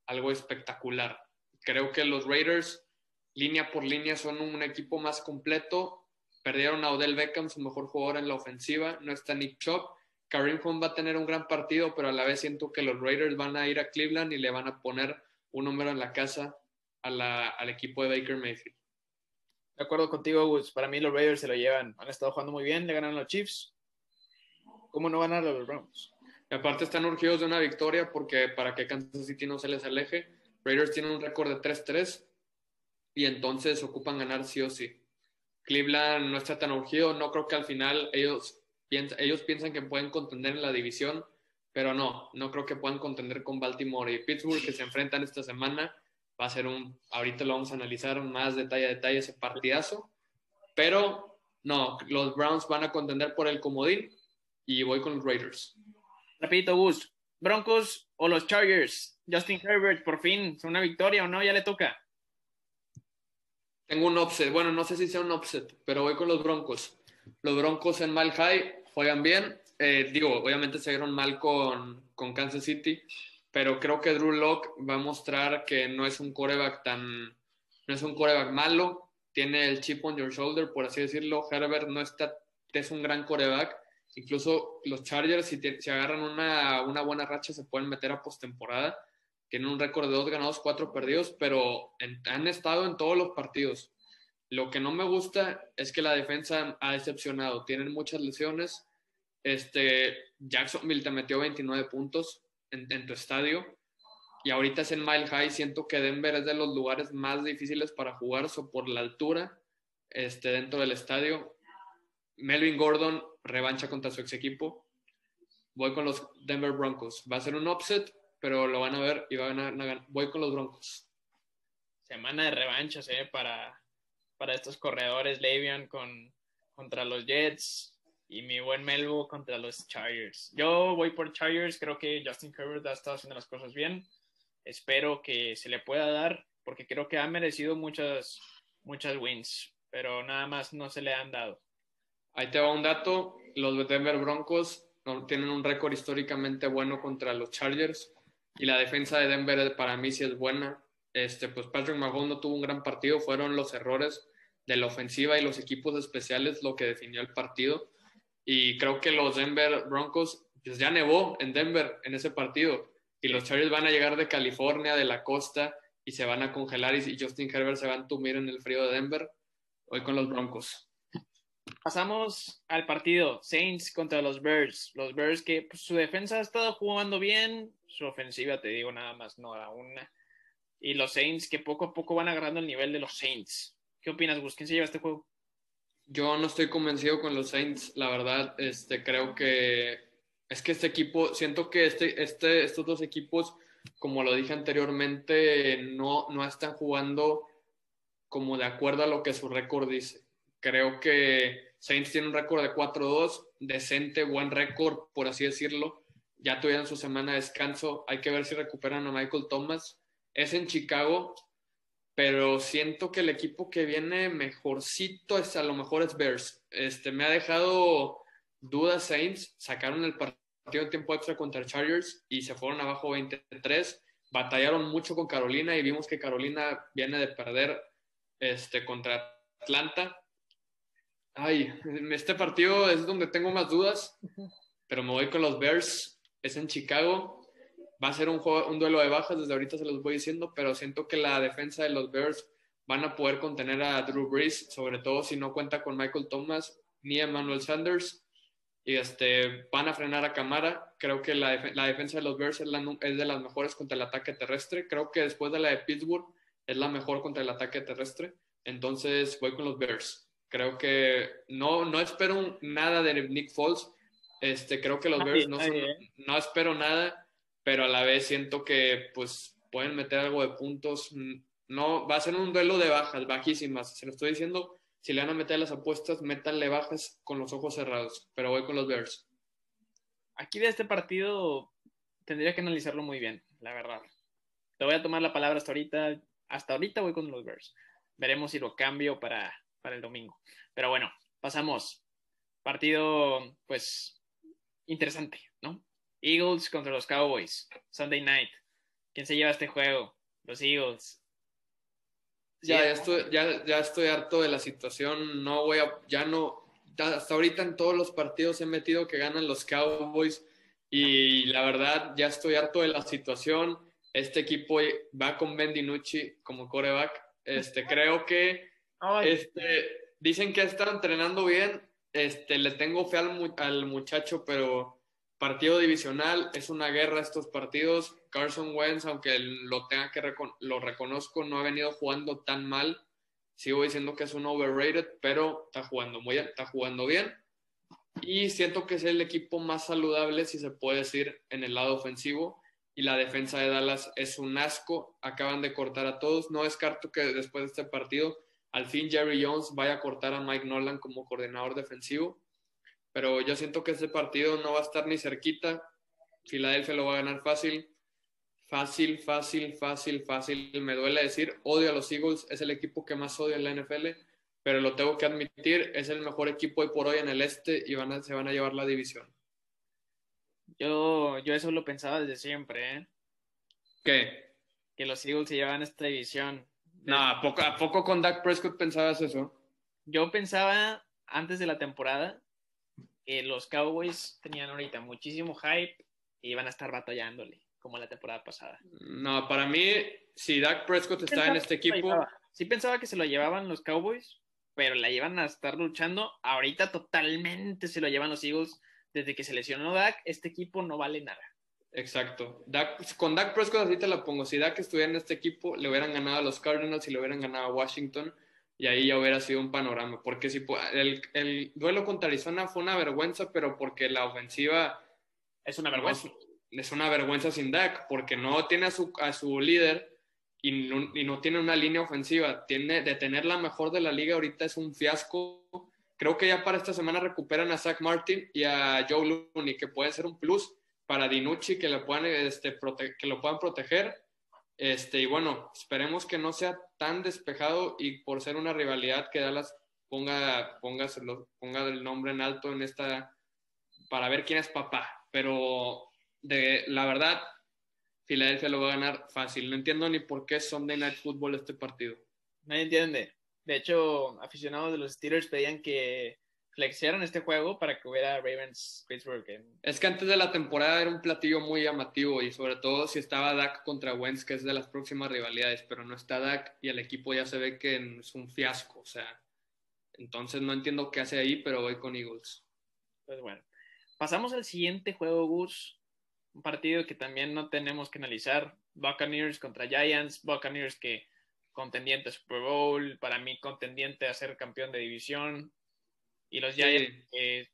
algo espectacular. Creo que los Raiders línea por línea son un equipo más completo. Perdieron a Odell Beckham, su mejor jugador en la ofensiva. No está Nick Chop. Karim Hunt va a tener un gran partido, pero a la vez siento que los Raiders van a ir a Cleveland y le van a poner un número en la casa al equipo de Baker Mayfield. De acuerdo contigo, Gus. Para mí los Raiders se lo llevan. Han estado jugando muy bien, le ganan a los Chiefs. ¿Cómo no ganar a los Browns? Y aparte están urgidos de una victoria porque para que Kansas City no se les aleje. Raiders tienen un récord de 3-3 y entonces ocupan ganar sí o sí. Cleveland no está tan urgido, no creo que al final ellos, ellos piensan que pueden contender en la división, pero no, no creo que puedan contender con Baltimore y Pittsburgh que se enfrentan esta semana. Va a ser un, ahorita lo vamos a analizar más detalle detalle ese partidazo, pero no, los Browns van a contender por el comodín y voy con los Raiders. Rapidito, Gus, Broncos o los Chargers, Justin Herbert, por fin, una victoria o no, ya le toca. Tengo un offset. Bueno, no sé si sea un offset, pero voy con los Broncos. Los Broncos en Mal High juegan bien. Eh, digo, obviamente se dieron mal con, con Kansas City, pero creo que Drew Locke va a mostrar que no es un coreback tan. No es un coreback malo. Tiene el chip on your shoulder, por así decirlo. Herbert no está. Es un gran coreback. Incluso los Chargers, si, si agarran una, una buena racha, se pueden meter a postemporada tienen un récord de dos ganados, cuatro perdidos, pero han estado en todos los partidos. Lo que no me gusta es que la defensa ha decepcionado. Tienen muchas lesiones. Este, Jacksonville te metió 29 puntos en, tu estadio. Y ahorita es en Mile High. Siento que Denver es de los lugares más difíciles para jugar so, por la altura este, dentro del estadio. Melvin Gordon revancha contra su ex equipo. Voy con los Denver Broncos. Va a ser un upset, pero lo van a ver y van a, ganar. Voy con los Broncos. Semana de revanchas ¿eh? para, para estos corredores, Le'Veon con, contra los Jets. y mi buen Melvo contra los Chargers. Yo voy por Chargers, creo que Justin Herbert ha estado haciendo las cosas bien. Espero que se le pueda dar, porque creo que ha merecido muchas, muchas wins, pero nada más no se le han dado. Ahí te va un dato, los Denver Broncos tienen un récord históricamente bueno contra los Chargers y la defensa de Denver para mí sí es buena. Este, pues Patrick Mahomes no tuvo un gran partido, fueron los errores de la ofensiva y los equipos especiales lo que definió el partido. Y creo que los Denver Broncos, pues ya nevó en Denver en ese partido. Y los Chargers van a llegar de California, de la costa, y se van a congelar. Y Justin Herbert se va a entumir en el frío de Denver. Hoy con los Broncos. Pasamos al partido Saints contra los Bears. Los Bears que pues, su defensa ha estado jugando bien, su ofensiva, te digo nada más, no a una. Y los Saints que poco a poco van agarrando el nivel de los Saints. ¿Qué opinas, Gus? ¿Quién se lleva este juego? Yo no estoy convencido con los Saints, la verdad. Este, creo que es que este equipo, siento que este, este, estos dos equipos, como lo dije anteriormente, no, no están jugando como de acuerdo a lo que su récord dice. Creo que Saints tiene un récord de 4-2, decente, buen récord, por así decirlo. Ya tuvieron su semana de descanso. Hay que ver si recuperan a Michael Thomas. Es en Chicago pero siento que el equipo que viene mejorcito es a lo mejor es Bears. Este, me ha dejado dudas Saints, sacaron el partido en tiempo extra contra Chargers y se fueron abajo 23. Batallaron mucho con Carolina y vimos que Carolina viene de perder este, contra Atlanta. Ay, este partido es donde tengo más dudas, pero me voy con los Bears. Es en Chicago va a ser un, juego, un duelo de bajas, desde ahorita se los voy diciendo, pero siento que la defensa de los Bears van a poder contener a Drew Brees, sobre todo si no cuenta con Michael Thomas ni Emmanuel Sanders, y este, van a frenar a Camara. Creo que la, la defensa de los Bears es, es, de las mejores contra el ataque terrestre. Creo que después de la de Pittsburgh es la mejor contra el ataque terrestre. Entonces voy con los Bears. Creo que no, no espero nada de Nick Foles. Este, creo que los Bears no, son, no espero nada pero a la vez siento que pues pueden meter algo de puntos. No, va a ser un duelo de bajas, bajísimas. Se lo estoy diciendo, si le van a meter las apuestas, métanle bajas con los ojos cerrados, pero voy con los Bears. Aquí de este partido tendría que analizarlo muy bien, la verdad. Te voy a tomar la palabra hasta ahorita. Hasta ahorita voy con los Bears. Veremos si lo cambio para, para el domingo. Pero bueno, pasamos. Partido, pues, interesante, ¿no? Eagles contra los Cowboys, Sunday night. ¿Quién se lleva este juego? Los Eagles. Ya, ya, estoy, ya, ya estoy harto de la situación. No voy a, ya no, hasta ahorita en todos los partidos he metido que ganan los Cowboys y la verdad ya estoy harto de la situación. Este equipo va con Ben DiNucci como coreback. Este, creo que este, dicen que está entrenando bien. Este, le tengo fe al, muchacho, pero partido divisional, es una guerra estos partidos. Carson Wentz, aunque lo tenga que lo reconozco, no ha venido jugando tan mal. Sigo diciendo que es un overrated, pero está jugando muy está jugando bien. Y siento que es el equipo más saludable, si se puede decir, en el lado ofensivo. Y la defensa de Dallas es un asco. Acaban de cortar a todos. No descarto que después de este partido, al fin Jerry Jones vaya a cortar a Mike Nolan como coordinador defensivo pero yo siento que este partido no va a estar ni cerquita. Filadelfia lo va a ganar fácil. Fácil, fácil, fácil, fácil. Me duele decir, odio a los Eagles, es el equipo que más odio en la NFL, pero lo tengo que admitir, es el mejor equipo hoy por hoy en el este y van a, se van a llevar la división. Yo, yo eso lo pensaba desde siempre, ¿eh? ¿Qué? Que los Eagles se llevan esta división. No, ¿a poco, ¿a poco con Dak Prescott pensabas eso? Yo pensaba antes de la temporada los Cowboys tenían ahorita muchísimo hype y iban a estar batallándole, como la temporada pasada. No, para mí, si Dak Prescott está en este equipo. Sí pensaba que se lo llevaban los Cowboys, pero la llevan a estar luchando. Ahorita totalmente se lo llevan los Eagles. Desde que se lesionó Dak, este equipo no vale nada. Exacto. con Dak Prescott así te la pongo. Si Dak estuviera en este equipo, le hubieran ganado a los Cardinals y le hubieran ganado a Washington y ahí ya hubiera sido un panorama. Porque si el, el, duelo contra Arizona fue una vergüenza, pero porque la ofensiva es una vergüenza. es una vergüenza sin Dak, porque no tiene a su, a su líder y no, y no, tiene una línea ofensiva. Tiene, de tener la mejor de la liga ahorita es un fiasco. creo que ya para esta semana recuperan a Zach Martin y a Joe Looney, que pueden ser un plus para Dinucci, que, lo puedan, este, que lo puedan proteger. Este, y bueno, esperemos que no sea tan despejado y por ser una rivalidad que Dallas ponga, ponga, ponga el nombre en alto en esta, para ver quién es papá. Pero de, la verdad, Filadelfia lo va a ganar fácil. No entiendo ni por qué Sunday Night Football este partido. Nadie entiende. De hecho, aficionados de los Steelers pedían que flexearan este juego para que hubiera Ravens Pittsburgh. Es que antes de la temporada era un platillo muy llamativo y sobre todo si estaba Dak contra Wentz, que es de las próximas rivalidades, pero no está Dak y el equipo ya se ve que es un fiasco. O sea, entonces no entiendo qué hace ahí, pero voy con Eagles. Pues bueno, pasamos al siguiente juego, Gus. Un partido que también no tenemos que analizar. Buccaneers contra Giants. Buccaneers que contendiente a Super Bowl, para mí contendiente a ser campeón de división. Y los Giants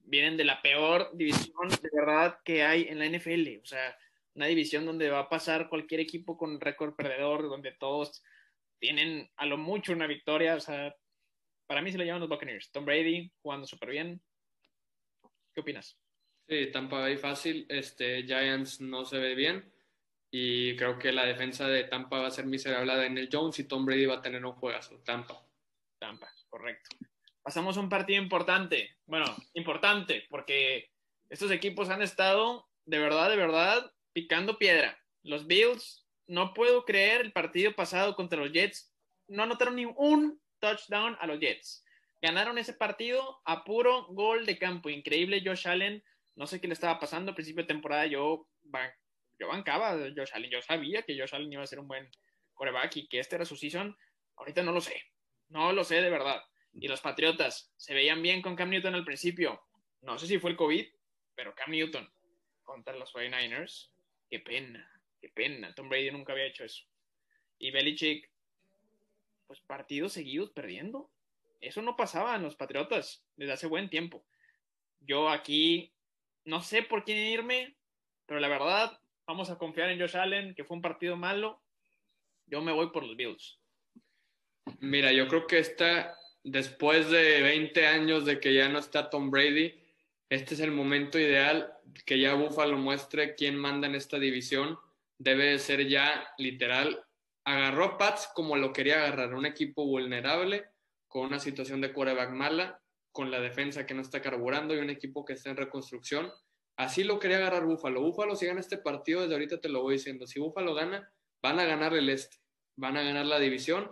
vienen de la peor división de verdad que hay en la NFL. O sea, una división donde va a pasar cualquier equipo con récord perdedor, donde todos tienen a lo mucho una victoria. O sea, para mí se lo llaman los Buccaneers. Tom Brady jugando súper bien. ¿Qué opinas? Sí, Tampa Bay fácil. Este, Giants no se ve bien. Y creo que la defensa de Tampa va a ser miserable a Daniel Jones y Tom Brady va a tener un juegazo. Tampa. Tampa, correcto. Pasamos un partido importante. Bueno, importante, porque estos equipos han estado de verdad, de verdad, picando piedra. Los Bills, no puedo creer el partido pasado contra los Jets. No anotaron ni un touchdown a los Jets. Ganaron ese partido a puro gol de campo. Increíble Josh Allen. No sé qué le estaba pasando. A principio de temporada yo, yo bancaba a Josh Allen. Yo sabía que Josh Allen iba a ser un buen coreback y que este era su season. Ahorita no lo sé. No lo sé de verdad. Y los Patriotas se veían bien con Cam Newton al principio. No sé si fue el COVID, pero Cam Newton contra los 49ers. Qué pena, qué pena. Tom Brady nunca había hecho eso. Y Belichick pues partidos seguidos perdiendo. Eso no pasaba en los Patriotas desde hace buen tiempo. Yo aquí no sé por quién irme, pero la verdad, vamos a confiar en Josh Allen, que fue un partido malo. Yo me voy por los Bills. Mira, yo creo que esta, después de 20 años de que ya no está Tom Brady, este es el momento ideal que ya Buffalo muestre quién manda en esta división. Debe ser ya literal agarró Pats como lo quería agarrar, un equipo vulnerable, con una situación de quarterback mala, con la defensa que no está carburando y un equipo que está en reconstrucción. Así lo quería agarrar Búfalo. Búfalo, si gana este partido, desde ahorita te lo voy diciendo, si Búfalo gana, van a ganar el este, van a ganar la división.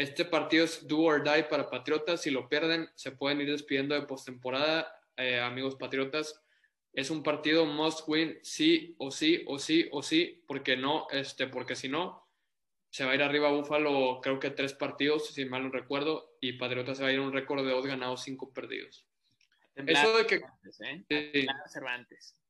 Este partido es do or die para Patriotas. Si lo pierden, se pueden ir despidiendo de postemporada, eh, amigos Patriotas. Es un partido must win, sí o sí o sí o sí, porque no, este, porque si no, se va a ir arriba a Búfalo, creo que tres partidos, si mal no recuerdo, y Patriota se va a ir un récord de dos ganados, cinco perdidos. Eso de que. ¿eh? Cervantes.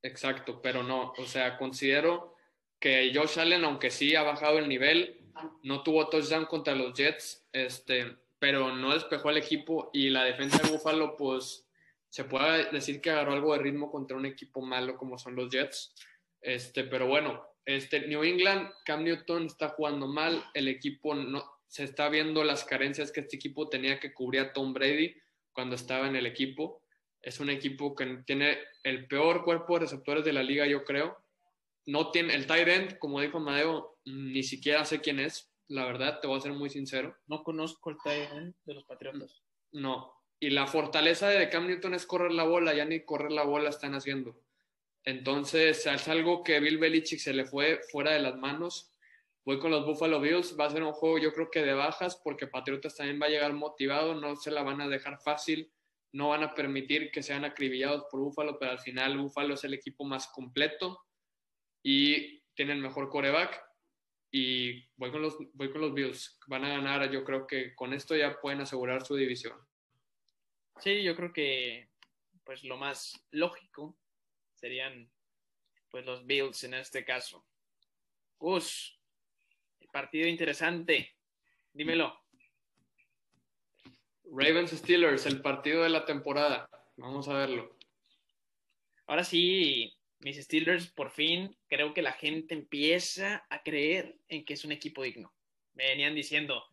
Exacto, pero no, o sea, considero que Josh Allen, aunque sí ha bajado el nivel, no tuvo touchdown contra los Jets, este, pero no despejó el equipo y la defensa de Búfalo, pues se puede decir que agarró algo de ritmo contra un equipo malo como son los Jets. Este, pero bueno, este, New England, Cam Newton está jugando mal, el equipo no, se está viendo las carencias que este equipo tenía que cubrir a Tom Brady cuando estaba en el equipo. Es un equipo que tiene el peor cuerpo de receptores de la liga, yo creo. No tiene el tight end, como dijo Amadeo, ni siquiera sé quién es, la verdad, te voy a ser muy sincero. No conozco el tight de los Patriotas. No, y la fortaleza de Cam Newton es correr la bola, ya ni correr la bola están haciendo. Entonces, es algo que Bill Belichick se le fue fuera de las manos. Voy con los Buffalo Bills. Va a ser un juego, yo creo que de bajas, porque Patriotas también va a llegar motivado. No se la van a dejar fácil. No van a permitir que sean acribillados por Buffalo, pero al final Buffalo es el equipo más completo y tiene el mejor coreback. Y voy con los, voy con los Bills. Van a ganar, yo creo que con esto ya pueden asegurar su división. Sí, yo creo que pues lo más lógico serían pues los Bills en este caso. Gus, el partido interesante, dímelo. Ravens Steelers, el partido de la temporada. Vamos a verlo. Ahora sí, mis Steelers, por fin, creo que la gente empieza a creer en que es un equipo digno. Me venían diciendo,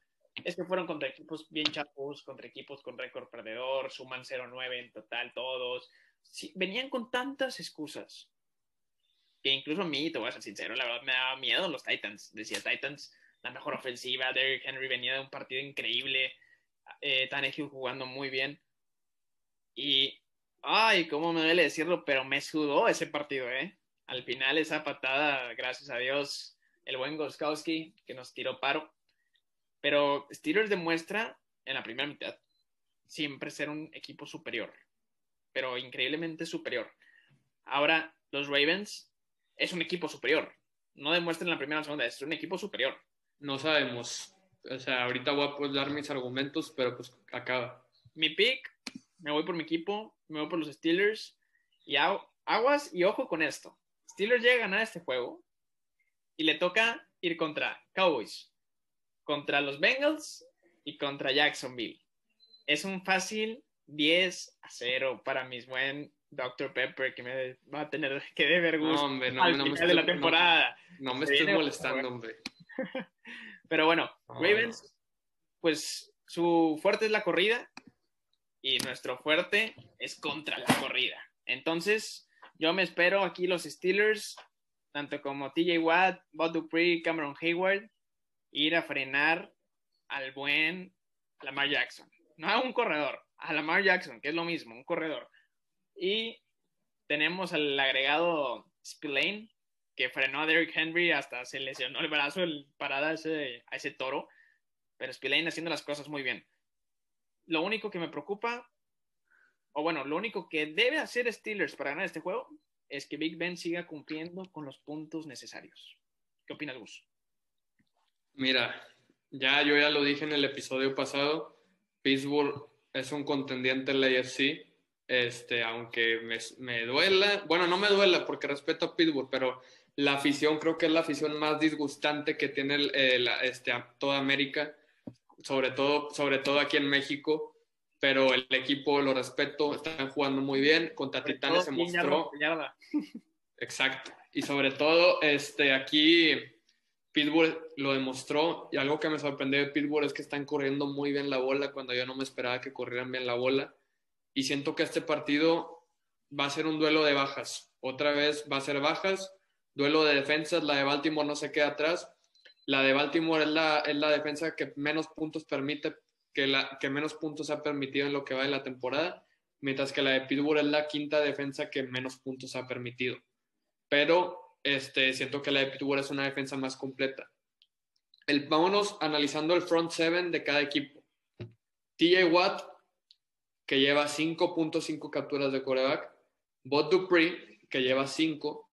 es que fueron contra equipos bien chapos, contra equipos con récord perdedor, suman 0-9 en total todos. Venían con tantas excusas que incluso a mí, te voy a ser sincero, la verdad me daba miedo los Titans. Decía Titans, la mejor ofensiva, Derrick Henry venía de un partido increíble, eh, Tannehill jugando muy bien. Y, ay, cómo me duele decirlo, pero me sudó ese partido, ¿eh? Al final esa patada, gracias a Dios, el buen Goskowski que nos tiró paro. Pero Steelers demuestra en la primera mitad siempre ser un equipo superior, pero increíblemente superior. Ahora, los Ravens es un equipo superior. No demuestran en la primera o segunda, es un equipo superior. No sabemos. O sea, ahorita voy a pues, dar mis argumentos, pero pues acaba. Mi pick, me voy por mi equipo, me voy por los Steelers. Y aguas y ojo con esto. Steelers llega a ganar este juego y le toca ir contra Cowboys, contra los Bengals y contra Jacksonville. Es un fácil 10 a 0 para mis buen Dr. Pepper que me va a tener que deber gusto no, hombre, no, al no final me de la temporada. No, me estés molestando, hombre. Pero bueno, Ravens, pues su fuerte es la corrida y nuestro fuerte es contra la corrida. Entonces, yo me espero aquí los Steelers, tanto como TJ Watt, Bob Dupree, Cameron Hayward, ir a frenar al buen Lamar Jackson. No a un corredor, a Lamar Jackson, que es lo mismo, un corredor. Y tenemos al agregado Spillane, que frenó a Derrick Henry hasta se lesionó el brazo el parada a ese, a ese toro. Pero Spillane haciendo las cosas muy bien. Lo único que me preocupa, o bueno, lo único que debe hacer Steelers para ganar este juego es que Big Ben siga cumpliendo con los puntos necesarios. ¿Qué opina Gus? Mira, ya yo ya lo dije en el episodio pasado, Pittsburgh es un contendiente en la AFC este, aunque me, me, duela, bueno, no me duela porque respeto a Pittsburgh, pero la afición creo que es la afición más disgustante que tiene el, este, toda América, sobre todo, sobre todo aquí en México, pero el equipo lo respeto, están jugando muy bien, contra Titanes se mostró. Exacto, y sobre todo este, aquí Pittsburgh lo demostró y algo que me sorprendió de Pittsburgh es que están corriendo muy bien la bola cuando yo no me esperaba que corrieran bien la bola y siento que este partido va a ser un duelo de bajas. Otra vez va a ser bajas, duelo de defensas, la de Baltimore no se queda atrás. La de Baltimore es la, es la defensa que menos puntos permite, que, la, que menos puntos ha permitido en lo que va de la temporada, mientras que la de Pittsburgh es la quinta defensa que menos puntos ha permitido. Pero este, siento que la de Pittsburgh es una defensa más completa. El, vámonos analizando el front seven de cada equipo. TJ Watt que lleva 5.5 capturas de coreback, Bot Dupree, que lleva 5,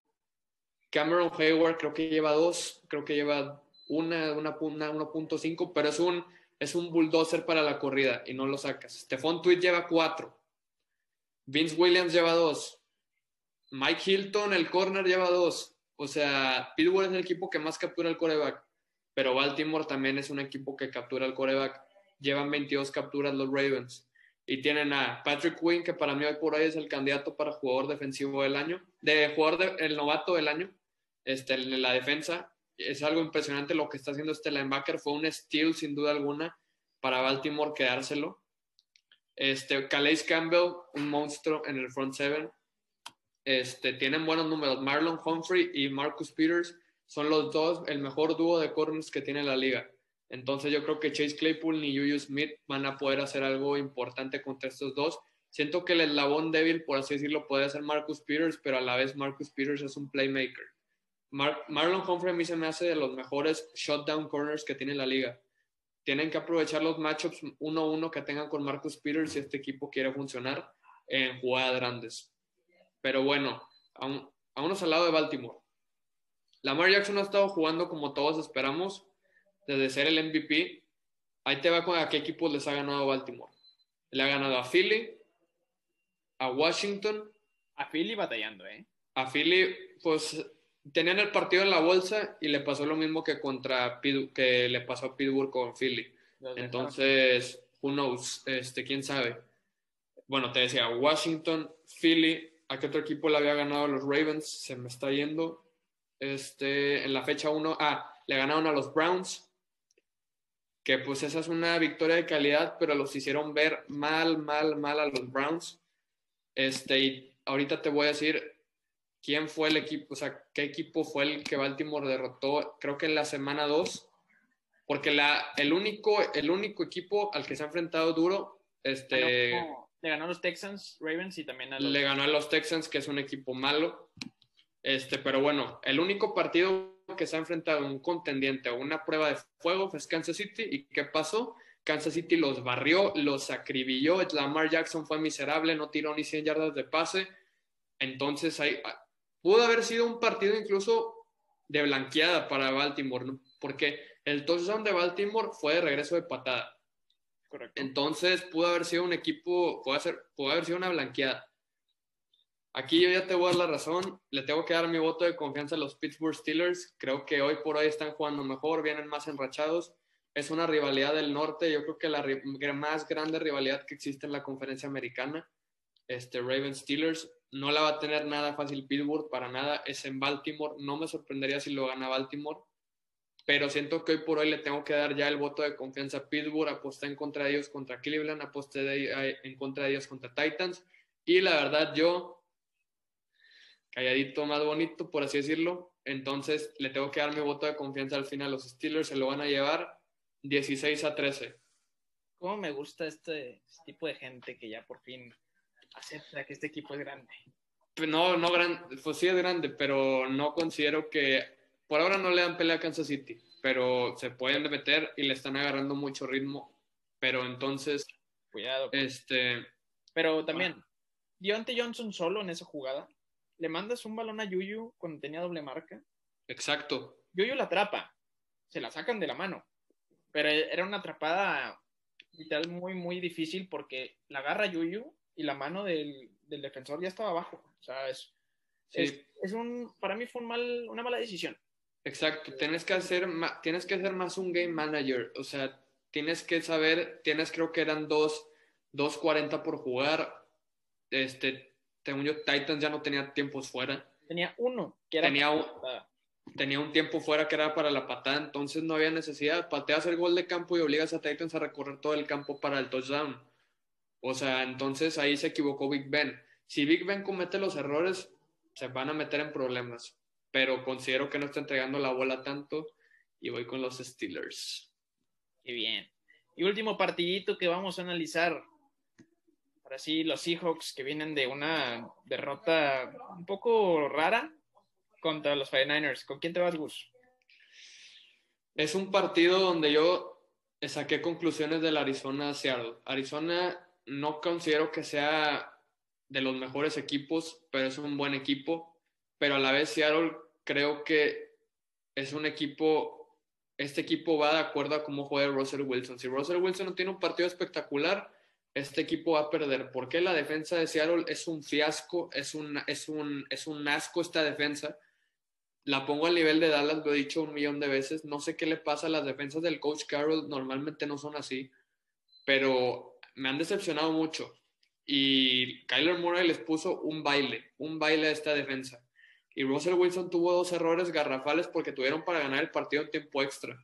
Cameron Hayward creo que lleva 2, creo que lleva una, una, 1.5, pero es un, es un bulldozer para la corrida y no lo sacas. Stephon Tweet lleva 4, Vince Williams lleva 2, Mike Hilton, el corner, lleva 2. O sea, Pittsburgh es el equipo que más captura el coreback, pero Baltimore también es un equipo que captura el coreback. Llevan 22 capturas los Ravens. Y tienen a Patrick Quinn, que para mí hoy por hoy es el candidato para jugador defensivo del año, de jugador el novato del año, este, en la defensa. Es algo impresionante lo que está haciendo este linebacker. Fue un steal, sin duda alguna, para Baltimore quedárselo. Este, Calais Campbell, un monstruo en el front seven. Este, tienen buenos números. Marlon Humphrey y Marcus Peters son los dos, el mejor dúo de corners que tiene la liga. Entonces yo creo que Chase Claypool ni Juju Smith van a poder hacer algo importante contra estos dos. Siento que el eslabón débil, por así decirlo, puede ser Marcus Peters, pero a la vez Marcus Peters es un playmaker. Marlon Humphrey a mí se me hace de los mejores shutdown corners que tiene la liga. Tienen que aprovechar los matchups 1-1 que tengan con Marcus Peters si este equipo quiere funcionar en jugadas grandes. Pero bueno, vámonos al lado de Baltimore. Lamar Jackson ha estado jugando como todos esperamos, desde ser el MVP, ahí te va con a qué equipos les ha ganado Baltimore. Le ha ganado a Philly, a Washington. A Philly batallando, ¿eh? A Philly, pues tenían el partido en la bolsa y le pasó lo mismo que contra que le pasó a Pittsburgh con Philly. Entonces, who knows, este, quién sabe. Bueno, te decía, Washington, Philly, ¿a qué otro equipo le había ganado los Ravens? Se me está yendo. Este, en la fecha 1, ah, le ganaron a los Browns, que pues esa es una victoria de calidad, pero los hicieron ver mal, mal, mal a los Browns. Este, y ahorita te voy a decir quién fue el equipo, o sea, qué equipo fue el que Baltimore derrotó, creo que en la semana 2, porque la, el, único, el único equipo al que se ha enfrentado duro, este... le ganó a los Texans, Ravens y también a los... Le ganó a los Texans, que es un equipo malo. Este, pero bueno, el único partido que se ha enfrentado un contendiente a una prueba de fuego fue Kansas City. ¿Y qué pasó? Kansas City los barrió, los acribilló. Lamar Jackson fue miserable, no tiró ni 100 yardas de pase. Entonces, ahí, pudo haber sido un partido incluso de blanqueada para Baltimore, ¿no? porque el touchdown de Baltimore fue de regreso de patada. Correcto. Entonces, pudo haber sido un equipo, pudo, pudo haber sido una blanqueada. Aquí yo ya te voy a dar la razón, le tengo que dar mi voto de confianza a los Pittsburgh Steelers, creo que hoy por hoy están jugando mejor, vienen más enrachados, es una rivalidad del norte, yo creo que la más grande rivalidad que existe en la conferencia americana, este Ravens Steelers, no la va a tener nada fácil Pittsburgh, para nada, es en Baltimore, no me sorprendería si lo gana Baltimore, pero siento que hoy por hoy le tengo que dar ya el voto de confianza a Pittsburgh, aposté en contra de ellos contra Cleveland, aposté en contra de ellos contra Titans, y la verdad yo calladito, más bonito, por así decirlo. Entonces le tengo que dar mi voto de confianza al final. Los Steelers se lo van a llevar 16 a 13. ¿Cómo me gusta este, tipo de gente que ya por fin acepta que este equipo es grande? Pues no, no grande, pues sí es grande, pero no considero que por ahora no le dan pelea a Kansas City, pero se pueden meter y le están agarrando mucho ritmo. Pero entonces, cuidado. Pues. Este, pero también, Dionte Johnson solo en esa jugada le mandas un balón a Yuyu cuando tenía doble marca. Exacto. Yuyu la atrapa, se la sacan de la mano, pero era una atrapada literal muy, muy difícil porque la agarra Yuyu y la mano del, defensor ya estaba abajo. O sea, es, es, un, para mí fue un mal, una mala decisión. Exacto, tienes que, hacer, tienes que hacer más un game manager, o sea, tienes que saber, tienes creo que eran dos, 2.40 por jugar, este, según yo, Titans ya no tenía tiempos fuera. Tenía uno, que era tenía un, tenía un tiempo fuera que era para la patada, entonces no había necesidad. Pateas el gol de campo y obligas a Titans a recorrer todo el campo para el touchdown. O sea, entonces ahí se equivocó Big Ben. Si Big Ben comete los errores, se van a meter en problemas. Pero considero que no está entregando la bola tanto y voy con los Steelers. Qué bien. Y último partidito que vamos a analizar Ahora sí, los Seahawks que vienen de una derrota un poco rara contra los 49ers. ¿Con quién te vas, Gus? Es un partido donde yo saqué conclusiones del Arizona-Seattle. Arizona no considero que sea de los mejores equipos, pero es un buen equipo. Pero a la vez Seattle creo que es un equipo, este equipo va de acuerdo a cómo juega Russell Wilson. Si Russell Wilson no tiene un partido espectacular, este equipo va a perder. porque la defensa de Seattle es un fiasco? Es un, es un, es un asco esta defensa. La pongo al nivel de Dallas, lo he dicho un millón de veces. No sé qué le pasa a las defensas del coach Carroll, normalmente no son así, pero me han decepcionado mucho. Y Kyler Murray les puso un baile, un baile a esta defensa. Y Russell Wilson tuvo dos errores garrafales porque tuvieron para ganar el partido en tiempo extra.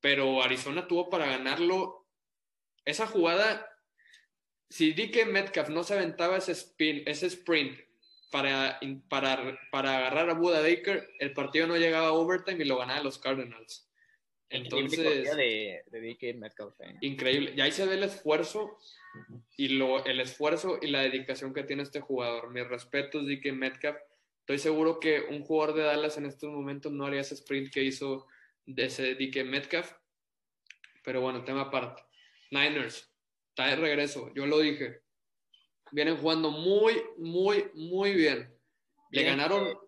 Pero Arizona tuvo para ganarlo. Esa jugada si DK Metcalf no se aventaba ese, spin, ese sprint para, para, para agarrar a Buda Baker, el partido no llegaba a overtime y lo ganaban los Cardinals. Entonces, de, de Metcalf. ¿eh? Increíble. Y ahí se ve el esfuerzo y lo, el esfuerzo y la dedicación que tiene este jugador. Mis respetos, DK Metcalf. Estoy seguro que un jugador de Dallas en estos momentos no haría ese sprint que hizo de ese DK Metcalf. Pero bueno, tema aparte. Niners, está de regreso, yo lo dije. Vienen jugando muy, muy, muy bien. Le ganaron.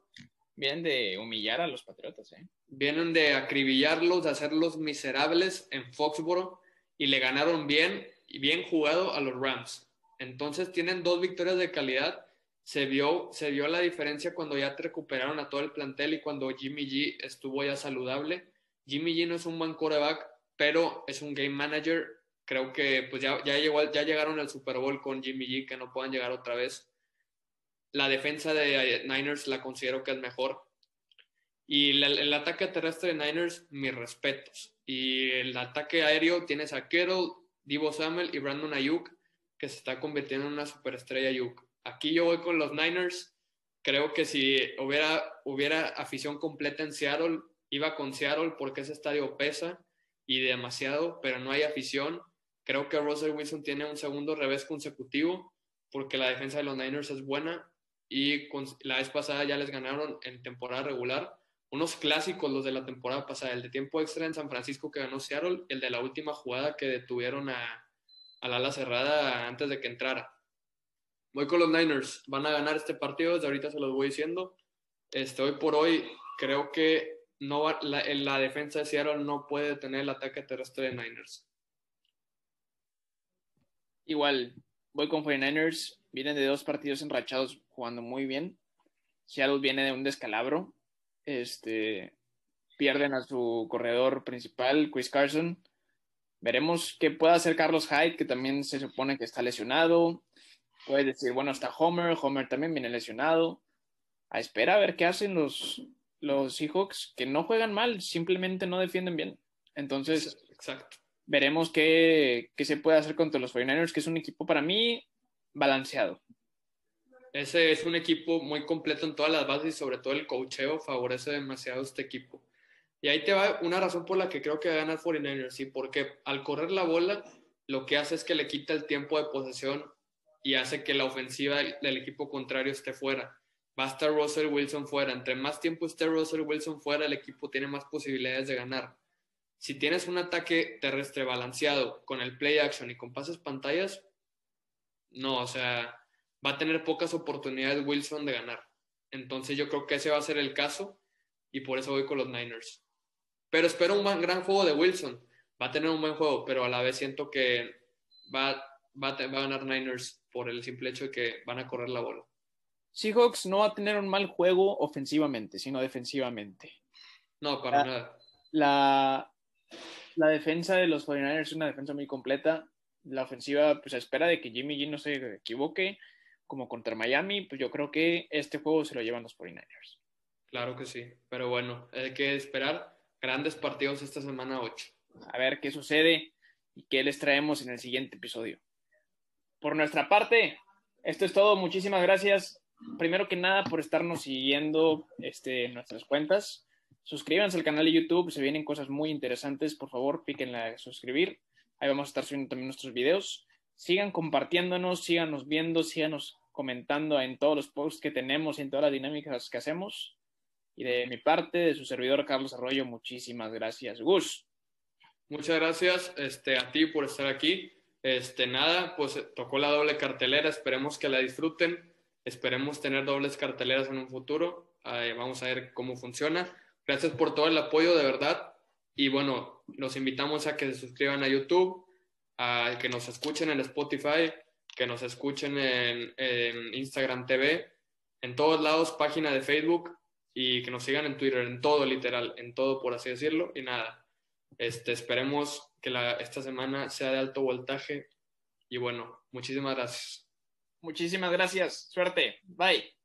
Vienen de humillar a los Patriotas, ¿eh? Vienen de acribillarlos, de hacerlos miserables en Foxboro y le ganaron bien y bien jugado a los Rams. Entonces tienen dos victorias de calidad. Se vio, se vio la diferencia cuando ya te recuperaron a todo el plantel y cuando Jimmy G estuvo ya saludable. Jimmy G no es un buen quarterback, pero es un game manager creo que pues ya, ya, llegó, ya llegaron al Super Bowl con Jimmy G, que no puedan llegar otra vez. La defensa de Niners la considero que es mejor. Y el, ataque terrestre de Niners, mis respetos. Y el ataque aéreo tienes a Kettle, Divo Samuel y Brandon Ayuk, que se está convirtiendo en una superestrella Ayuk. Aquí yo voy con los Niners. Creo que si hubiera, hubiera afición completa en Seattle, iba con Seattle porque ese estadio pesa y demasiado, pero no hay afición. Creo que Russell Wilson tiene un segundo revés consecutivo porque la defensa de los Niners es buena y la vez pasada ya les ganaron en temporada regular. Unos clásicos los de la temporada pasada, el de tiempo extra en San Francisco que ganó Seattle, el de la última jugada que detuvieron a, la ala cerrada antes de que entrara. Voy con los Niners, van a ganar este partido, desde ahorita se los voy diciendo. Este, hoy por hoy creo que no la, la defensa de Seattle no puede detener el ataque terrestre de Niners. Igual, voy con 49ers. Vienen de dos partidos enrachados jugando muy bien. Seattle viene de un descalabro. Este, pierden a su corredor principal, Chris Carson. Veremos qué puede hacer Carlos Hyde, que también se supone que está lesionado. Puede decir, bueno, está Homer. Homer también viene lesionado. A espera a ver qué hacen los, los Seahawks, que no juegan mal, simplemente no defienden bien. Entonces, Exacto. veremos qué, qué se puede hacer contra los 49ers, que es un equipo para mí balanceado. Ese es un equipo muy completo en todas las bases y sobre todo el cocheo favorece demasiado este equipo. Y ahí te va una razón por la que creo que gana el 49ers, ¿sí? porque al correr la bola lo que hace es que le quita el tiempo de posesión y hace que la ofensiva del equipo contrario esté fuera. Va a estar Russell Wilson fuera. Entre más tiempo esté Russell Wilson fuera, el equipo tiene más posibilidades de ganar. Si tienes un ataque terrestre balanceado con el play action y con pases pantallas, no, o sea, va a tener pocas oportunidades Wilson de ganar. Entonces yo creo que ese va a ser el caso y por eso voy con los Niners. Pero espero un gran juego de Wilson. Va a tener un buen juego, pero a la vez siento que va, va, a, ganar Niners por el simple hecho de que van a correr la bola. Seahawks no va a tener un mal juego ofensivamente, sino defensivamente. No, para nada. La, la defensa de los 49ers es una defensa muy completa. La ofensiva, pues a espera de que Jimmy G no se equivoque, como contra Miami, pues yo creo que este juego se lo llevan los 49ers. Claro que sí, pero bueno, hay que esperar grandes partidos esta semana 8. A ver qué sucede y qué les traemos en el siguiente episodio. Por nuestra parte, esto es todo. Muchísimas gracias. Primero que nada, por estarnos siguiendo este, en nuestras cuentas. Suscríbanse al canal de YouTube, se vienen cosas muy interesantes. Por favor, píquenle a suscribir. Ahí vamos a estar subiendo también nuestros videos sigan compartiéndonos, síganos viendo, síganos comentando en todos los posts que tenemos y en todas las dinámicas que hacemos. Y de mi parte, de su servidor Carlos Arroyo, muchísimas gracias. Gus. Muchas gracias este, a ti por estar aquí. Este, nada, pues tocó la doble cartelera, esperemos que la disfruten, esperemos tener dobles carteleras en un futuro, vamos a ver cómo funciona. Gracias por todo el apoyo, de verdad. Y bueno, los invitamos a que se suscriban a YouTube, a que nos escuchen en Spotify, que nos escuchen en, Instagram TV, en todos lados, página de Facebook y que nos sigan en Twitter, en todo literal, en todo por así decirlo. Y nada, este, esperemos que esta semana sea de alto voltaje y bueno, muchísimas gracias. Muchísimas gracias, suerte, bye.